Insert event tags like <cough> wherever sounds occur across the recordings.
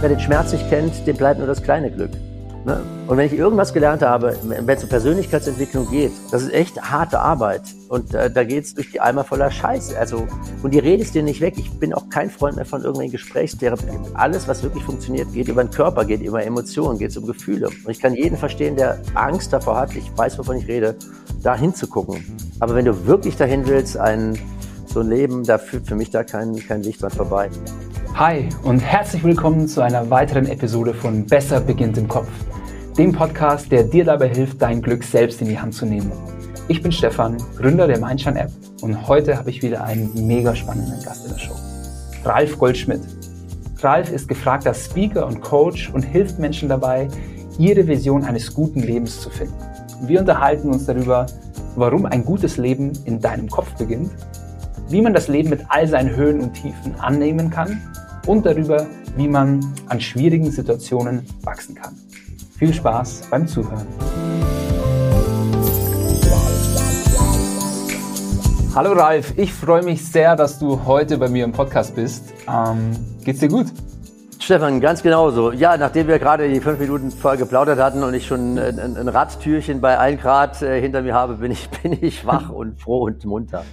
Wer den Schmerz nicht kennt, dem bleibt nur das kleine Glück. Ne? Und wenn ich irgendwas gelernt habe, wenn es um Persönlichkeitsentwicklung geht, das ist echt harte Arbeit. Und äh, da geht's durch die Eimer voller Scheiße. Also, und die redest dir nicht weg. Ich bin auch kein Freund mehr von irgendwelchen Gesprächstherapien. Alles, was wirklich funktioniert, geht über den Körper, geht über Emotionen, geht um Gefühle. Und ich kann jeden verstehen, der Angst davor hat, ich weiß, wovon ich rede, da hinzugucken. Aber wenn du wirklich dahin willst, ein, so ein Leben, da führt für mich da kein, kein Weg dran vorbei. Hi und herzlich willkommen zu einer weiteren Episode von Besser beginnt im Kopf, dem Podcast, der dir dabei hilft, dein Glück selbst in die Hand zu nehmen. Ich bin Stefan, Gründer der Mindshine App und heute habe ich wieder einen mega spannenden Gast in der Show. Ralf Goldschmidt. Ralf ist gefragter Speaker und Coach und hilft Menschen dabei, ihre Vision eines guten Lebens zu finden. Wir unterhalten uns darüber, warum ein gutes Leben in deinem Kopf beginnt, wie man das Leben mit all seinen Höhen und Tiefen annehmen kann und darüber, wie man an schwierigen Situationen wachsen kann. Viel Spaß beim Zuhören. Hallo Ralf, ich freue mich sehr, dass du heute bei mir im Podcast bist. Ähm, geht's dir gut? Stefan, ganz genauso. Ja, nachdem wir gerade die fünf Minuten voll geplaudert hatten und ich schon ein, ein Radtürchen bei 1 Grad äh, hinter mir habe, bin ich, <laughs> bin ich wach und froh und munter.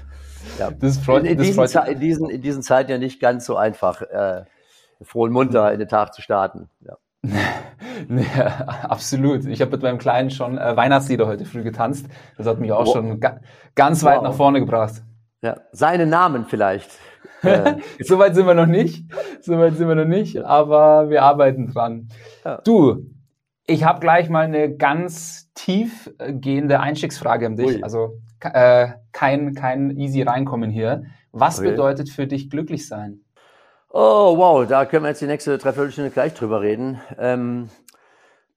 Ja. Das freut, in, in, das diesen, freut in, diesen, in diesen Zeiten ja nicht ganz so einfach, äh, froh und munter in den Tag zu starten. Ja. <laughs> nee, <laughs> absolut. Ich habe mit meinem Kleinen schon äh, Weihnachtslieder heute früh getanzt. Das hat mich auch wow. schon ga ganz weit wow. nach vorne gebracht. Ja, seine Namen vielleicht. Äh. <laughs> Soweit sind wir noch nicht. Soweit sind wir noch nicht, aber wir arbeiten dran. Ja. Du, ich habe gleich mal eine ganz tiefgehende Einstiegsfrage an dich. Ui. Also äh, kein, kein easy reinkommen hier. Was okay. bedeutet für dich glücklich sein? Oh, wow, da können wir jetzt die nächste Dreiviertelstunde gleich drüber reden. Ähm,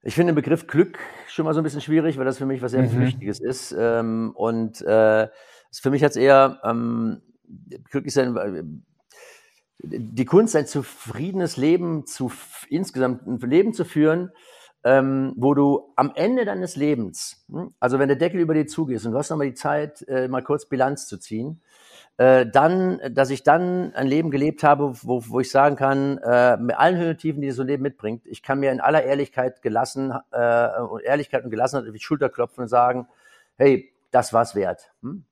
ich finde den Begriff Glück schon mal so ein bisschen schwierig, weil das für mich was sehr mhm. Flüchtiges ist. Ähm, und äh, für mich hat es eher ähm, glücklich sein, äh, die Kunst, ein zufriedenes Leben zu insgesamt ein Leben zu führen, ähm, wo du am Ende deines Lebens, hm, also wenn der Deckel über dir zugeht und du hast nochmal die Zeit, äh, mal kurz Bilanz zu ziehen, äh, dann, dass ich dann ein Leben gelebt habe, wo, wo ich sagen kann, äh, mit allen Höhen und Tiefen, die so ein Leben mitbringt, ich kann mir in aller Ehrlichkeit gelassen, äh, und Ehrlichkeit und Gelassenheit auf die Schulter klopfen und sagen, hey, das war's wert. Hm?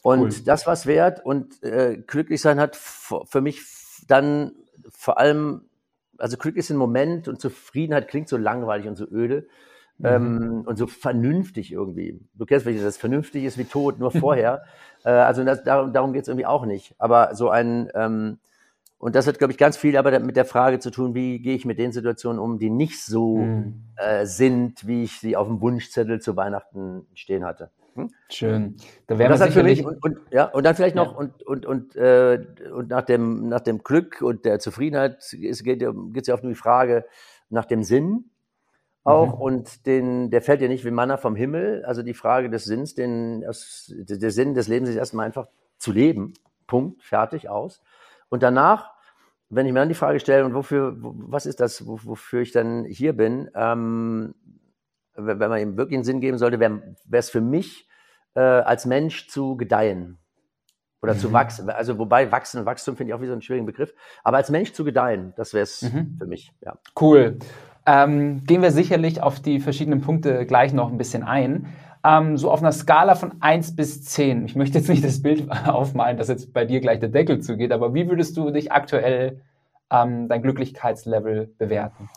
Und cool. das war's wert und äh, glücklich sein hat für mich dann vor allem also Glück ist ein Moment und Zufriedenheit klingt so langweilig und so öde mhm. ähm, und so vernünftig irgendwie. Du kennst vielleicht, das vernünftig ist wie tot, nur <laughs> vorher. äh, also das, darum, darum geht es irgendwie auch nicht. Aber so ein, ähm, und das hat, glaube ich, ganz viel aber mit der Frage zu tun, wie gehe ich mit den Situationen um, die nicht so mhm. äh, sind, wie ich sie auf dem Wunschzettel zu Weihnachten stehen hatte. Hm? Schön. Da wäre sicherlich und, und, ja und dann vielleicht noch ja. und und und äh, und nach dem nach dem Glück und der Zufriedenheit es geht es ja oft um die Frage nach dem Sinn auch mhm. und den der fällt ja nicht wie Manna vom Himmel. Also die Frage des Sinns, den der Sinn des Lebens ist erstmal einfach zu leben. Punkt, fertig aus. Und danach wenn ich mir dann die Frage stelle, und wofür, was ist das, wofür ich dann hier bin, ähm, wenn man ihm wirklich einen Sinn geben sollte, wäre es für mich äh, als Mensch zu gedeihen oder mhm. zu wachsen. Also wobei wachsen und Wachstum finde ich auch wie so einen schwierigen Begriff. Aber als Mensch zu gedeihen, das wäre es mhm. für mich. Ja. Cool. Ähm, gehen wir sicherlich auf die verschiedenen Punkte gleich noch ein bisschen ein. Ähm, so auf einer Skala von 1 bis 10. Ich möchte jetzt nicht das Bild <laughs> aufmalen, dass jetzt bei dir gleich der Deckel zugeht, aber wie würdest du dich aktuell ähm, dein Glücklichkeitslevel bewerten?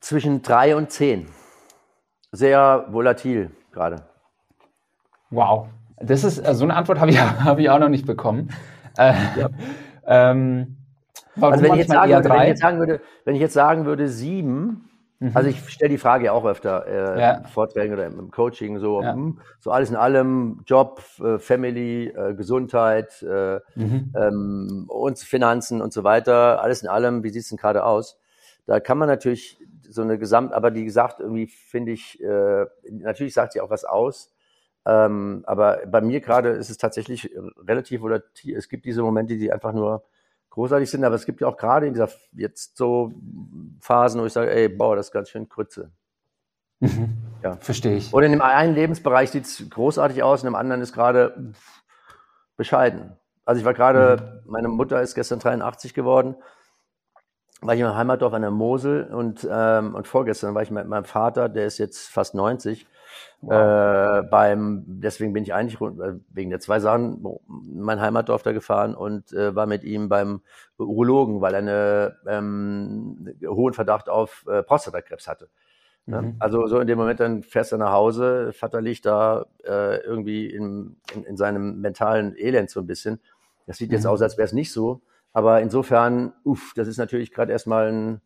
Zwischen 3 und 10 sehr volatil gerade. Wow, das ist äh, so eine Antwort habe ich, <laughs> hab ich auch noch nicht bekommen. Äh, ja. <laughs> ähm, also wenn ich, jetzt sagen würde, wenn ich jetzt sagen würde, wenn ich jetzt sagen würde sieben, mhm. also ich stelle die Frage auch öfter äh, ja. in Vorträgen oder im Coaching so, ja. mh, hm, so alles in allem Job, äh, Family, äh, Gesundheit äh, mhm. ähm, und Finanzen und so weiter, alles in allem. Wie sieht es denn gerade aus? Da kann man natürlich so eine Gesamt, aber die gesagt, irgendwie finde ich, äh, natürlich sagt sie auch was aus. Ähm, aber bei mir gerade ist es tatsächlich relativ volatil. Es gibt diese Momente, die einfach nur großartig sind, aber es gibt ja auch gerade in dieser jetzt so Phasen, wo ich sage, ey, boah, das ist ganz schön Krütze. Mhm. Ja. Verstehe ich. Und in dem einen Lebensbereich sieht es großartig aus, in dem anderen ist gerade bescheiden. Also ich war gerade, mhm. meine Mutter ist gestern 83 geworden war ich in Heimatdorf an der Mosel und, ähm, und vorgestern war ich mit meinem Vater, der ist jetzt fast 90, wow. äh, beim, deswegen bin ich eigentlich äh, wegen der zwei Sachen mein Heimatdorf da gefahren und äh, war mit ihm beim Urologen, weil er einen ähm, hohen Verdacht auf äh, Prostatakrebs hatte. Mhm. Also so in dem Moment, dann fährst du nach Hause, Vater liegt da äh, irgendwie in, in, in seinem mentalen Elend so ein bisschen. Das sieht jetzt mhm. aus, als wäre es nicht so. Aber insofern, uff, das ist natürlich gerade erstmal ein,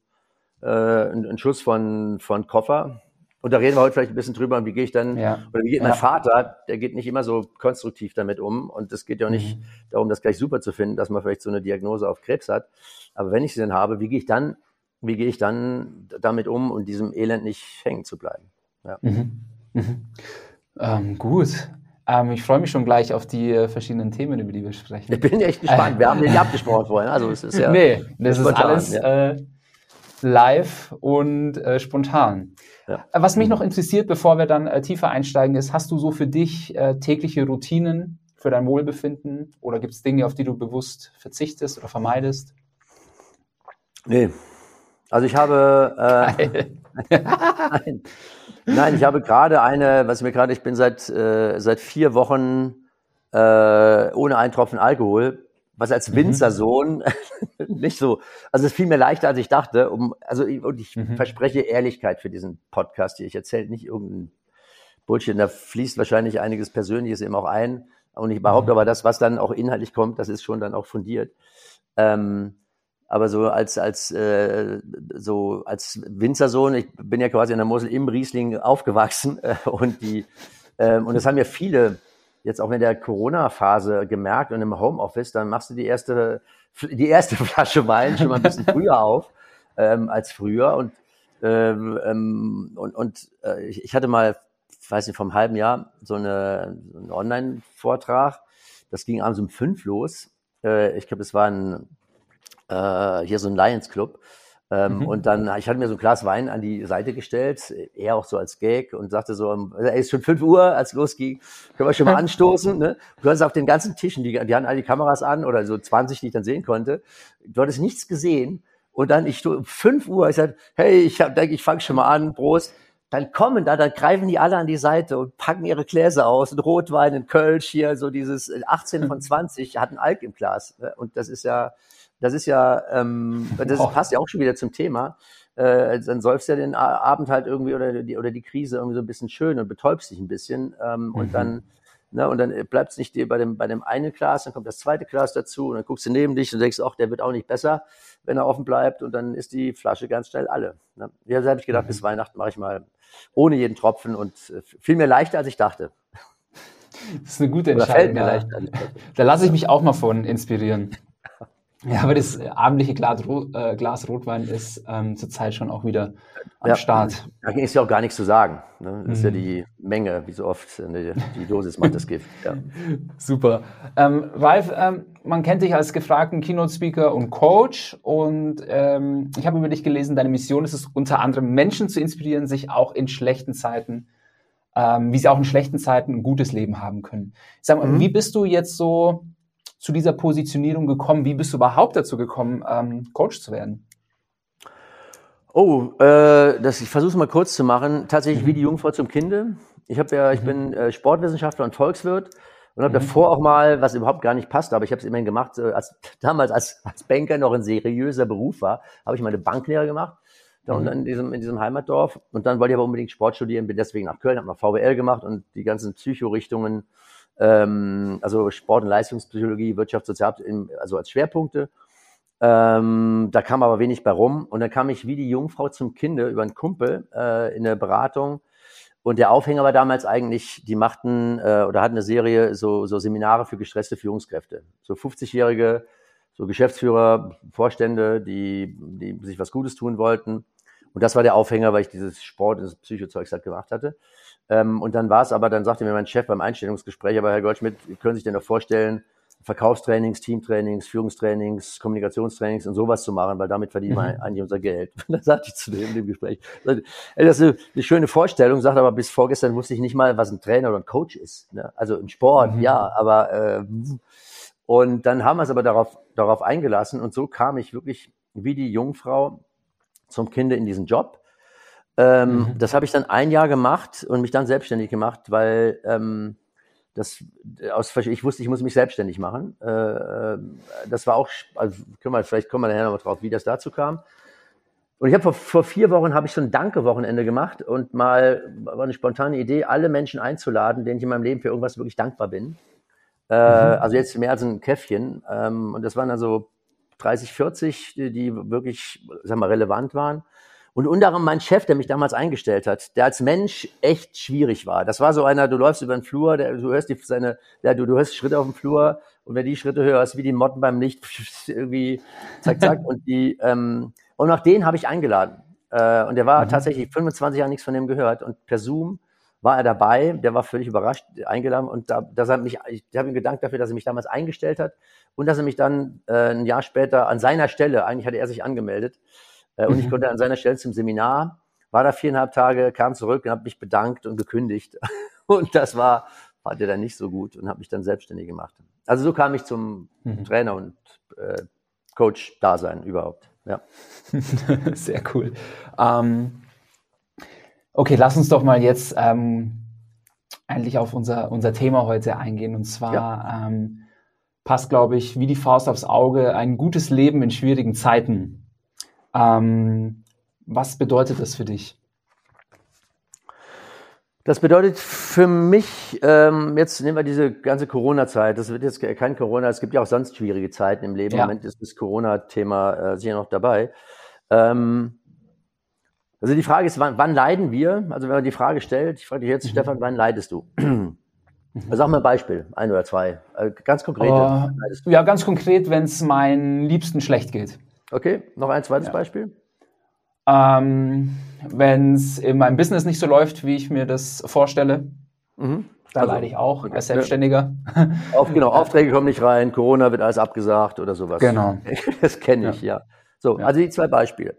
äh, ein, ein, Schuss von, von Koffer. Und da reden wir heute vielleicht ein bisschen drüber, wie gehe ich dann, ja. oder wie geht mein ja. Vater, der geht nicht immer so konstruktiv damit um. Und es geht ja auch nicht mhm. darum, das gleich super zu finden, dass man vielleicht so eine Diagnose auf Krebs hat. Aber wenn ich sie dann habe, wie gehe ich dann, wie gehe ich dann damit um und diesem Elend nicht hängen zu bleiben? Ja. Mhm. Mhm. Ähm, gut. Ähm, ich freue mich schon gleich auf die äh, verschiedenen Themen, über die wir sprechen. Ich bin echt gespannt. wir haben nicht abgesprochen vorhin. Also es ist ja. Nee, das spontan, ist alles ja. äh, live und äh, spontan. Ja. Äh, was mich noch interessiert, bevor wir dann äh, tiefer einsteigen, ist, hast du so für dich äh, tägliche Routinen für dein Wohlbefinden oder gibt es Dinge, auf die du bewusst verzichtest oder vermeidest? Nee. Also ich habe. Nein. Nein, ich habe gerade eine, was mir gerade, ich bin seit, äh, seit vier Wochen äh, ohne einen Tropfen Alkohol, was als mhm. Winzersohn mhm. <laughs> nicht so, also es fiel mir leichter, als ich dachte. Um, also und ich mhm. verspreche Ehrlichkeit für diesen Podcast hier. Ich erzähle nicht irgendein Bullshit. Da fließt wahrscheinlich einiges Persönliches eben auch ein. Und ich behaupte mhm. aber, das, was dann auch inhaltlich kommt, das ist schon dann auch fundiert. Ähm, aber so als als äh, so als Winzersohn, ich bin ja quasi in der Mosel im Riesling aufgewachsen <laughs> äh, und die ähm, und das haben ja viele jetzt auch in der Corona-Phase gemerkt und im Homeoffice, dann machst du die erste die erste <laughs> Flasche Wein schon mal ein bisschen früher auf ähm, als früher und ähm, ähm, und, und äh, ich, hatte mal, weiß nicht, vom halben Jahr so, eine, so einen Online-Vortrag. Das ging abends um fünf los. Äh, ich glaube, es war ein äh, hier so ein Lions Club. Ähm, mhm. Und dann, ich hatte mir so ein Glas Wein an die Seite gestellt, eher auch so als Gag und sagte so, ey, ist schon fünf Uhr, als losging, können wir schon mal <laughs> anstoßen. Ne? Du hattest auf den ganzen Tischen, die, die hatten alle die Kameras an oder so 20, die ich dann sehen konnte. Du hattest nichts gesehen. Und dann, ich um fünf Uhr, ich sagte, hey, ich hab, denke, ich fange schon mal an, Prost. Dann kommen da, dann greifen die alle an die Seite und packen ihre Gläser aus, ein Rotwein, ein Kölsch hier, so dieses 18 von 20 hatten Alk im Glas. Ne? Und das ist ja, das ist ja, ähm, das oh. passt ja auch schon wieder zum Thema. Äh, dann säufst du ja den Abend halt irgendwie oder die, oder die Krise irgendwie so ein bisschen schön und betäubst dich ein bisschen. Ähm, mhm. Und dann, ne, und dann bleibt es nicht dir bei dem, bei dem einen Glas, dann kommt das zweite Glas dazu und dann guckst du neben dich und denkst, ach, der wird auch nicht besser, wenn er offen bleibt und dann ist die Flasche ganz schnell alle. Ne? Ja, da habe ich gedacht, mhm. bis Weihnachten mache ich mal ohne jeden Tropfen und äh, viel mehr leichter, als ich dachte. Das ist eine gute Entscheidung. Da, da lasse ich mich auch mal von inspirieren. Ja, aber das abendliche Glas, äh, Glas Rotwein ist ähm, zurzeit schon auch wieder am ja, Start. Da ist ja auch gar nichts zu sagen. Ne? Das ist ja mhm. die Menge, wie so oft. Die, die Dosis macht das Gift. Ja. <laughs> Super. Ähm, Ralf, ähm, man kennt dich als gefragten Keynote-Speaker und Coach. Und ähm, ich habe über dich gelesen, deine Mission ist es unter anderem, Menschen zu inspirieren, sich auch in schlechten Zeiten, ähm, wie sie auch in schlechten Zeiten ein gutes Leben haben können. sag mal, mhm. wie bist du jetzt so zu dieser Positionierung gekommen? Wie bist du überhaupt dazu gekommen, ähm, Coach zu werden? Oh, äh, das, ich versuche es mal kurz zu machen. Tatsächlich mhm. wie die Jungfrau zum Kinde. Ich habe ja, ich mhm. bin äh, Sportwissenschaftler und Volkswirt und habe mhm. davor auch mal, was überhaupt gar nicht passt, aber ich habe es immerhin gemacht, äh, als <laughs> damals als, als Banker noch ein seriöser Beruf war, habe ich meine Banklehre gemacht. Da mhm. in diesem, in diesem Heimatdorf. Und dann wollte ich aber unbedingt Sport studieren, bin deswegen nach Köln, habe noch VWL gemacht und die ganzen Psychorichtungen ähm, also Sport- und Leistungspsychologie, Wirtschaft, Sozial, also als Schwerpunkte. Ähm, da kam aber wenig bei rum. Und dann kam ich wie die Jungfrau zum Kinde über einen Kumpel äh, in der Beratung. Und der Aufhänger war damals eigentlich, die machten äh, oder hatten eine Serie so, so Seminare für gestresste Führungskräfte. So 50-jährige, so Geschäftsführer, Vorstände, die, die sich was Gutes tun wollten. Und das war der Aufhänger, weil ich dieses Sport, dieses Psychozeugs halt gemacht hatte. Ähm, und dann war es aber, dann sagte mir mein Chef beim Einstellungsgespräch, aber Herr Goldschmidt, können Sie sich denn noch vorstellen, Verkaufstrainings, Teamtrainings, Führungstrainings, Kommunikationstrainings und sowas zu machen, weil damit verdienen wir mhm. eigentlich unser Geld. Und <laughs> dann sagte ich zu dem in dem Gespräch, das ist eine, schöne Vorstellung, sagt aber bis vorgestern wusste ich nicht mal, was ein Trainer oder ein Coach ist. Ne? Also im Sport, mhm. ja, aber äh, und dann haben wir es aber darauf, darauf eingelassen und so kam ich wirklich wie die Jungfrau zum Kinde in diesen Job. Ähm, mhm. Das habe ich dann ein Jahr gemacht und mich dann selbstständig gemacht, weil ähm, das aus ich wusste, ich muss mich selbstständig machen. Äh, äh das war auch, also können wir, vielleicht kommen wir nachher noch drauf, wie das dazu kam. Und ich habe vor, vor vier Wochen habe ich so ein Danke-Wochenende gemacht und mal war eine spontane Idee, alle Menschen einzuladen, denen ich in meinem Leben für irgendwas wirklich dankbar bin. Äh, mhm. Also jetzt mehr als ein Käffchen. Ähm, und das waren dann so 30, 40, die, die wirklich, sag mal, relevant waren. Und unter anderem mein Chef, der mich damals eingestellt hat, der als Mensch echt schwierig war. Das war so einer, du läufst über den Flur, der, du hörst die, seine, ja, du, du hörst Schritte auf dem Flur und wenn die Schritte hörst, wie die Motten beim Licht, <laughs> irgendwie zack, zack. und die, ähm, und nach denen habe ich eingeladen. Äh, und der war mhm. tatsächlich 25 Jahre nichts von dem gehört. Und per Zoom war er dabei, der war völlig überrascht, eingeladen. Und da, dass er mich, ich habe ihm gedankt dafür, dass er mich damals eingestellt hat und dass er mich dann äh, ein Jahr später an seiner Stelle, eigentlich hatte er sich angemeldet, äh, und mhm. ich konnte an seiner Stelle zum Seminar, war da viereinhalb Tage, kam zurück und habe mich bedankt und gekündigt. <laughs> und das war, fand er dann nicht so gut und habe mich dann selbstständig gemacht. Also so kam ich zum mhm. Trainer und äh, Coach-Dasein überhaupt. Ja. <laughs> Sehr cool. Ähm, okay, lass uns doch mal jetzt ähm, eigentlich auf unser, unser Thema heute eingehen. Und zwar ja. ähm, passt, glaube ich, wie die Faust aufs Auge ein gutes Leben in schwierigen Zeiten. Ähm, was bedeutet das für dich? Das bedeutet für mich, ähm, jetzt nehmen wir diese ganze Corona-Zeit, das wird jetzt kein Corona, es gibt ja auch sonst schwierige Zeiten im Leben. Ja. Im Moment ist das Corona-Thema äh, sicher noch dabei. Ähm, also die Frage ist, wann, wann, leiden wir? Also wenn man die Frage stellt, ich frage dich jetzt, mhm. Stefan, wann leidest du? <clears throat> Mhm. Sag mal ein Beispiel, ein oder zwei. Äh, ganz konkret. Uh, ja, ganz konkret, wenn es meinen Liebsten schlecht geht. Okay, noch ein zweites ja. Beispiel. Ähm, Wenn es in meinem Business nicht so läuft, wie ich mir das vorstelle, mhm. da also, leide ich auch okay. als Selbstständiger. Auf, genau, Aufträge kommen nicht rein, Corona wird alles abgesagt oder sowas. Genau. <laughs> Das kenne ich, ja. ja. So, ja. also die zwei Beispiele.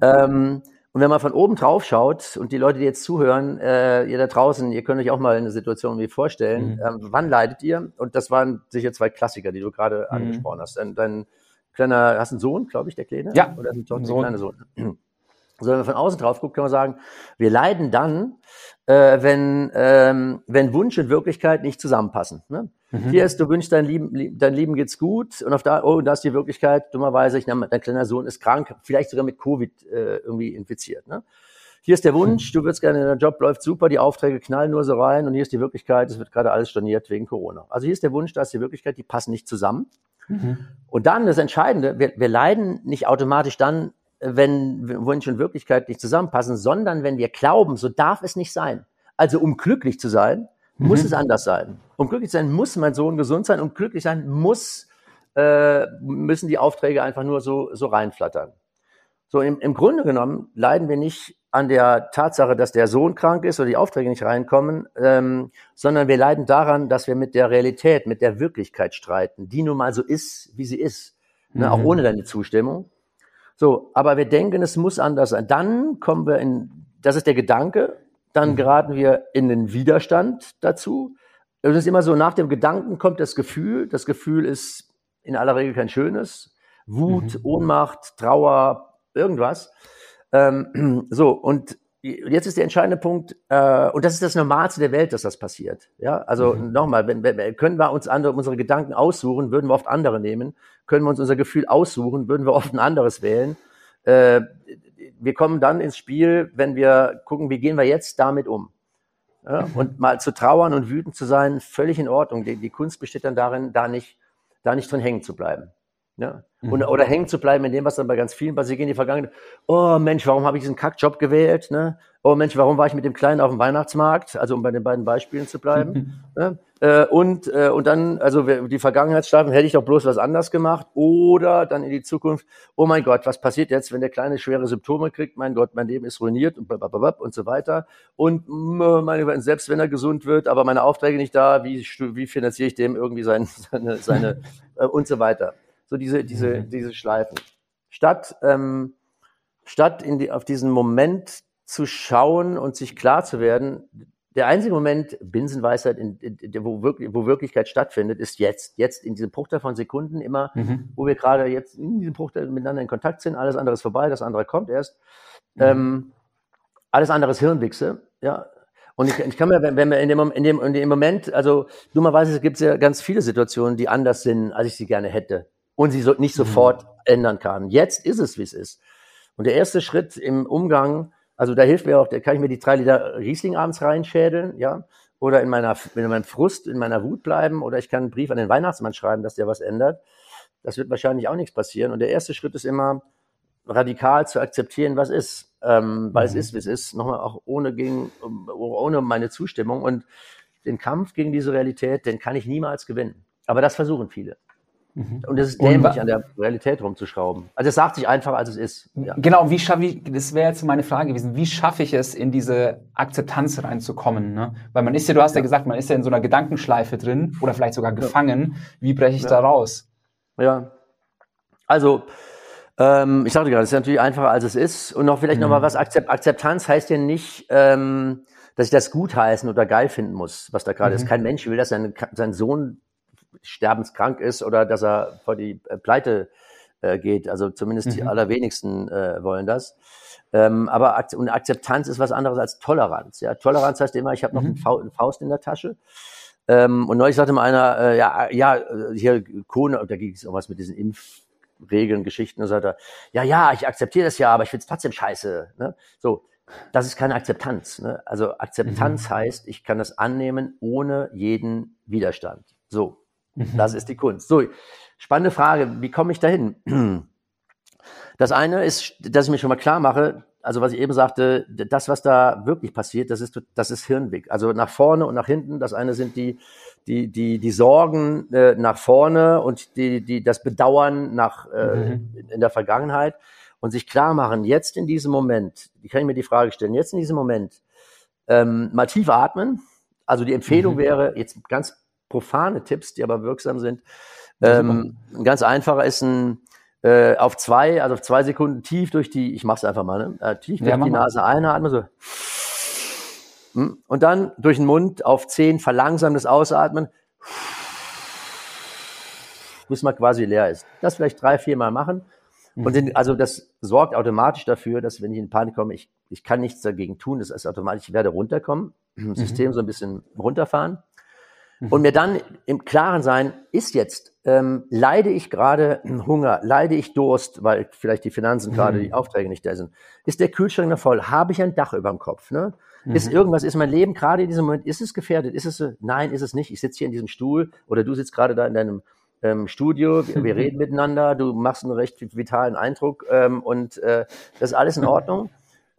Ähm, und wenn man von oben drauf schaut und die Leute, die jetzt zuhören, äh, ihr da draußen, ihr könnt euch auch mal eine Situation wie vorstellen, mhm. ähm, wann leidet ihr? Und das waren sicher zwei Klassiker, die du gerade mhm. angesprochen hast. Dein, dein kleiner, hast einen Sohn, glaube ich, der Kleine? Ja. Oder ein, ein Sohn. kleiner Sohn? <clears throat> So, wenn man von außen drauf guckt, kann man sagen, wir leiden dann, äh, wenn, ähm, wenn Wunsch und Wirklichkeit nicht zusammenpassen. Ne? Mhm. Hier ist, du wünschst dein Lieben, dein Lieben geht's gut und auf da, oh, da ist die Wirklichkeit, dummerweise, ich nehme, dein kleiner Sohn ist krank, vielleicht sogar mit Covid äh, irgendwie infiziert. Ne? Hier ist der Wunsch, du würdest gerne, der Job läuft super, die Aufträge knallen nur so rein und hier ist die Wirklichkeit, es wird gerade alles storniert wegen Corona. Also hier ist der Wunsch, da ist die Wirklichkeit, die passen nicht zusammen. Mhm. Und dann das Entscheidende, wir, wir leiden nicht automatisch dann, wenn Wunsch und Wirklichkeit nicht zusammenpassen, sondern wenn wir glauben, so darf es nicht sein. Also um glücklich zu sein, muss mhm. es anders sein. Um glücklich zu sein, muss mein Sohn gesund sein. Um glücklich sein, muss, äh, müssen die Aufträge einfach nur so, so reinflattern. So im, im Grunde genommen leiden wir nicht an der Tatsache, dass der Sohn krank ist oder die Aufträge nicht reinkommen, ähm, sondern wir leiden daran, dass wir mit der Realität, mit der Wirklichkeit streiten, die nun mal so ist, wie sie ist, ne, mhm. auch ohne deine Zustimmung. So, aber wir denken, es muss anders sein. Dann kommen wir in, das ist der Gedanke, dann mhm. geraten wir in den Widerstand dazu. Es ist immer so, nach dem Gedanken kommt das Gefühl. Das Gefühl ist in aller Regel kein schönes. Wut, mhm. Ohnmacht, Trauer, irgendwas. Ähm, <clears throat> so, und jetzt ist der entscheidende Punkt, äh, und das ist das Normalste der Welt, dass das passiert. Ja, also mhm. nochmal, wenn, wenn, können wir uns andere, unsere Gedanken aussuchen, würden wir oft andere nehmen. Können wir uns unser Gefühl aussuchen, würden wir oft ein anderes wählen. Äh, wir kommen dann ins Spiel, wenn wir gucken, wie gehen wir jetzt damit um. Ja, mhm. Und mal zu trauern und wütend zu sein, völlig in Ordnung. Die, die Kunst besteht dann darin, da nicht, da nicht drin hängen zu bleiben. Ja? Mhm. Und, oder hängen zu bleiben in dem, was dann bei ganz vielen passiert in die Vergangenheit. Oh Mensch, warum habe ich diesen Kackjob gewählt? Ne? Oh Mensch, warum war ich mit dem Kleinen auf dem Weihnachtsmarkt? Also um bei den beiden Beispielen zu bleiben. <laughs> ne? äh, und, äh, und dann, also die Vergangenheitsstrafen hätte ich doch bloß was anders gemacht. Oder dann in die Zukunft, oh mein Gott, was passiert jetzt, wenn der Kleine schwere Symptome kriegt? Mein Gott, mein Leben ist ruiniert und blablabla und so weiter. Und meine, selbst wenn er gesund wird, aber meine Aufträge nicht da, wie, wie finanziere ich dem irgendwie sein, <laughs> seine, seine <laughs> äh, und so weiter so diese, diese, mhm. diese Schleifen. Statt, ähm, statt in die, auf diesen Moment zu schauen und sich klar zu werden, der einzige Moment Binsenweisheit, in, in, in, wo, wirklich, wo Wirklichkeit stattfindet, ist jetzt. Jetzt in diesem Bruchteil von Sekunden immer, mhm. wo wir gerade jetzt in diesem Bruchteil miteinander in Kontakt sind. Alles andere ist vorbei, das andere kommt erst. Mhm. Ähm, alles andere ist Hirnwichse. Ja, und ich, ich kann mir, wenn, wenn wir in dem, in, dem, in dem Moment, also dummerweise gibt es ja ganz viele Situationen, die anders sind, als ich sie gerne hätte. Und sie so, nicht mhm. sofort mhm. ändern kann. Jetzt ist es, wie es ist. Und der erste Schritt im Umgang also da hilft mir auch, da kann ich mir die drei Liter Riesling abends reinschädeln, ja, oder in meiner, in meinem Frust, in meiner Wut bleiben, oder ich kann einen Brief an den Weihnachtsmann schreiben, dass der was ändert. Das wird wahrscheinlich auch nichts passieren. Und der erste Schritt ist immer, radikal zu akzeptieren, was ist, ähm, weil mhm. es ist, wie es ist, nochmal auch ohne gegen, ohne meine Zustimmung und den Kampf gegen diese Realität, den kann ich niemals gewinnen. Aber das versuchen viele. Mhm. Und es ist dämlich, an der Realität rumzuschrauben. Also es sagt sich einfacher, als es ist. Ja. Genau, wie schaffe ich, das wäre jetzt meine Frage gewesen, wie schaffe ich es, in diese Akzeptanz reinzukommen? Ne? Weil man ist ja, du hast ja. ja gesagt, man ist ja in so einer Gedankenschleife drin oder vielleicht sogar gefangen. Wie breche ich da raus? Ja, also ähm, ich sagte gerade, es ist natürlich einfacher, als es ist. Und noch vielleicht mhm. nochmal was, Akzept, Akzeptanz heißt ja nicht, ähm, dass ich das gutheißen oder geil finden muss, was da gerade mhm. ist. Kein Mensch will, dass sein, sein Sohn sterbenskrank ist oder dass er vor die äh, Pleite äh, geht. Also zumindest mhm. die allerwenigsten äh, wollen das. Ähm, aber Ak und Akzeptanz ist was anderes als Toleranz. Ja? Toleranz heißt immer, ich habe noch mhm. eine Faust in der Tasche. Ähm, und neulich sagte mal einer, äh, ja, ja, äh, hier Kone, da ging es auch was mit diesen Impfregeln, Geschichten, und so weiter. Ja, ja, ich akzeptiere das ja, aber ich finde es trotzdem scheiße. Ne? So, das ist keine Akzeptanz. Ne? Also Akzeptanz mhm. heißt, ich kann das annehmen ohne jeden Widerstand. So. Das ist die Kunst. So, spannende Frage. Wie komme ich dahin? Das eine ist, dass ich mir schon mal klar mache, also was ich eben sagte, das, was da wirklich passiert, das ist, das ist Hirnweg. Also nach vorne und nach hinten. Das eine sind die, die, die, die Sorgen äh, nach vorne und die, die, das Bedauern nach, äh, mhm. in der Vergangenheit und sich klar machen, jetzt in diesem Moment, wie kann ich mir die Frage stellen, jetzt in diesem Moment, ähm, mal tief atmen. Also die Empfehlung mhm. wäre, jetzt ganz profane Tipps, die aber wirksam sind. Ähm, ein ganz einfacher ist ein äh, auf zwei, also auf zwei Sekunden tief durch die, ich mach's einfach mal, ne? Äh, tief durch ja, die Nase einatmen, so. Hm? Und dann durch den Mund auf zehn verlangsamtes Ausatmen, bis man quasi leer ist. Das vielleicht drei, vier Mal machen. Und den, also das sorgt automatisch dafür, dass wenn ich in Panik komme, ich, ich kann nichts dagegen tun. Das ist automatisch, ich werde runterkommen, mhm. System so ein bisschen runterfahren. Mhm. Und mir dann im Klaren sein, ist jetzt, ähm, leide ich gerade Hunger, leide ich Durst, weil vielleicht die Finanzen gerade, mhm. die Aufträge nicht da sind. Ist der Kühlschrank noch voll? Habe ich ein Dach über dem Kopf? Ne? Mhm. Ist irgendwas, ist mein Leben gerade in diesem Moment, ist es gefährdet? Ist es, nein, ist es nicht. Ich sitze hier in diesem Stuhl oder du sitzt gerade da in deinem ähm, Studio, wir, wir <laughs> reden miteinander, du machst einen recht vitalen Eindruck ähm, und äh, das ist alles in Ordnung.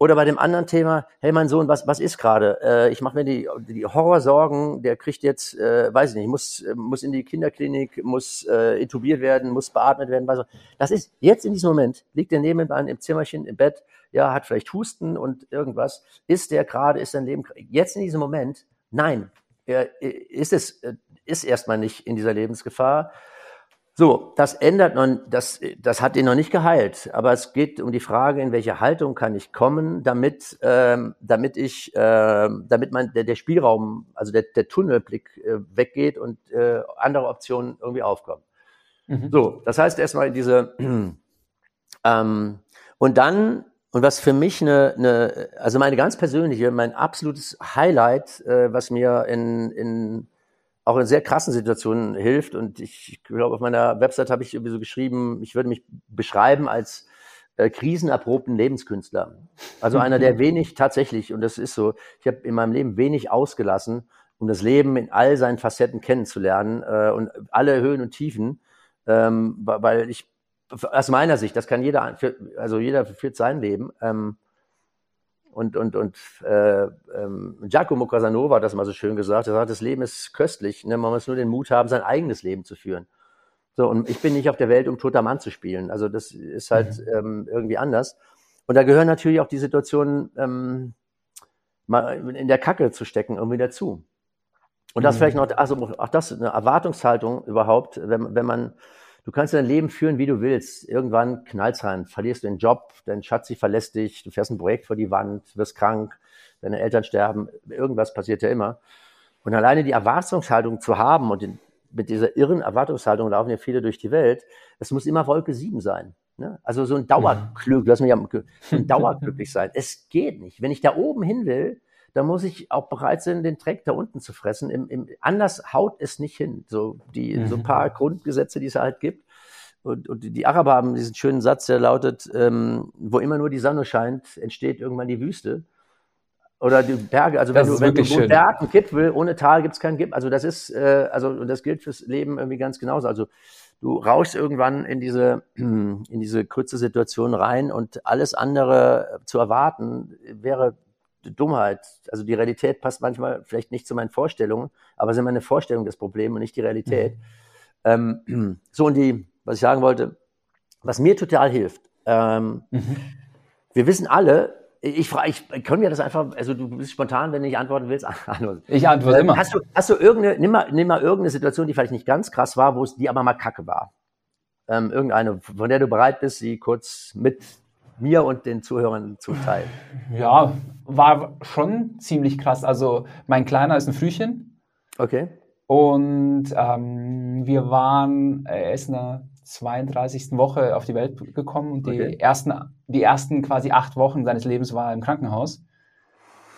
Oder bei dem anderen Thema, hey mein Sohn, was, was ist gerade? Äh, ich mache mir die, die Horrorsorgen, der kriegt jetzt, äh, weiß ich nicht, muss, muss in die Kinderklinik, muss äh, intubiert werden, muss beatmet werden. Weiß ich. Das ist jetzt in diesem Moment, liegt der nebenan im Zimmerchen, im Bett, ja, hat vielleicht Husten und irgendwas. Ist der gerade, ist sein Leben, jetzt in diesem Moment, nein, er, ist es, äh, ist erstmal nicht in dieser Lebensgefahr. So, das ändert noch, das, das hat ihn noch nicht geheilt, aber es geht um die Frage, in welche Haltung kann ich kommen, damit, ähm, damit ich, äh, damit man der, der Spielraum, also der, der Tunnelblick äh, weggeht und äh, andere Optionen irgendwie aufkommen. Mhm. So, das heißt erstmal diese, <clears throat> ähm, und dann und was für mich eine, eine, also meine ganz persönliche, mein absolutes Highlight, äh, was mir in, in auch in sehr krassen Situationen hilft. Und ich, glaube, auf meiner Website habe ich irgendwie so geschrieben, ich würde mich beschreiben als äh, krisenerprobten Lebenskünstler. Also einer, der wenig tatsächlich, und das ist so, ich habe in meinem Leben wenig ausgelassen, um das Leben in all seinen Facetten kennenzulernen äh, und alle Höhen und Tiefen, ähm, weil ich aus meiner Sicht, das kann jeder, also jeder führt sein Leben. Ähm, und, und, und äh, ähm, Giacomo Casanova hat das mal so schön gesagt. Er sagt, das Leben ist köstlich. Ne? Man muss nur den Mut haben, sein eigenes Leben zu führen. So, und ich bin nicht auf der Welt, um toter Mann zu spielen. Also das ist halt mhm. ähm, irgendwie anders. Und da gehören natürlich auch die Situationen, ähm, mal in der Kacke zu stecken, irgendwie dazu. Und das mhm. vielleicht noch, also auch das eine Erwartungshaltung überhaupt, wenn, wenn man Du kannst dein Leben führen, wie du willst. Irgendwann knallt's rein, verlierst du den Job, dein Schatzi verlässt dich, du fährst ein Projekt vor die Wand, wirst krank, deine Eltern sterben, irgendwas passiert ja immer. Und alleine die Erwartungshaltung zu haben und den, mit dieser irren Erwartungshaltung laufen ja viele durch die Welt, es muss immer Wolke 7 sein. Ne? Also so ein Dauerglück, lass mich ja, so ein <laughs> Dauerglücklich sein. Es geht nicht. Wenn ich da oben hin will, dann muss ich auch bereit sein, den Dreck da unten zu fressen. Im, im, anders haut es nicht hin. So die mhm. so ein paar Grundgesetze, die es halt gibt. Und, und die Araber haben diesen schönen Satz, der lautet: ähm, Wo immer nur die Sonne scheint, entsteht irgendwann die Wüste. Oder die Berge. Also wenn du, wenn du wo Berg einen Gipfel, ohne Tal gibt es keinen Gipfel. Also das ist äh, also und das gilt fürs Leben irgendwie ganz genauso. Also du rauschst irgendwann in diese, in diese kurze Situation rein und alles andere zu erwarten wäre Dummheit. Also die Realität passt manchmal vielleicht nicht zu meinen Vorstellungen, aber sind meine Vorstellungen das Problem und nicht die Realität. Mhm. Ähm, so und die, was ich sagen wollte, was mir total hilft. Ähm, mhm. Wir wissen alle, ich frage, ich kann mir das einfach, also du bist spontan, wenn du nicht antworten willst, antworten. <laughs> Ich antworte äh, immer. Hast du, hast du irgendeine, nimm mal, nimm mal irgendeine Situation, die vielleicht nicht ganz krass war, wo es die aber mal kacke war. Ähm, irgendeine, von der du bereit bist, sie kurz mit mir und den Zuhörern zu teilen. Ja, war schon ziemlich krass. Also mein Kleiner ist ein Frühchen. Okay. Und ähm, wir waren, er ist in der 32. Woche auf die Welt gekommen und die, okay. ersten, die ersten quasi acht Wochen seines Lebens war er im Krankenhaus.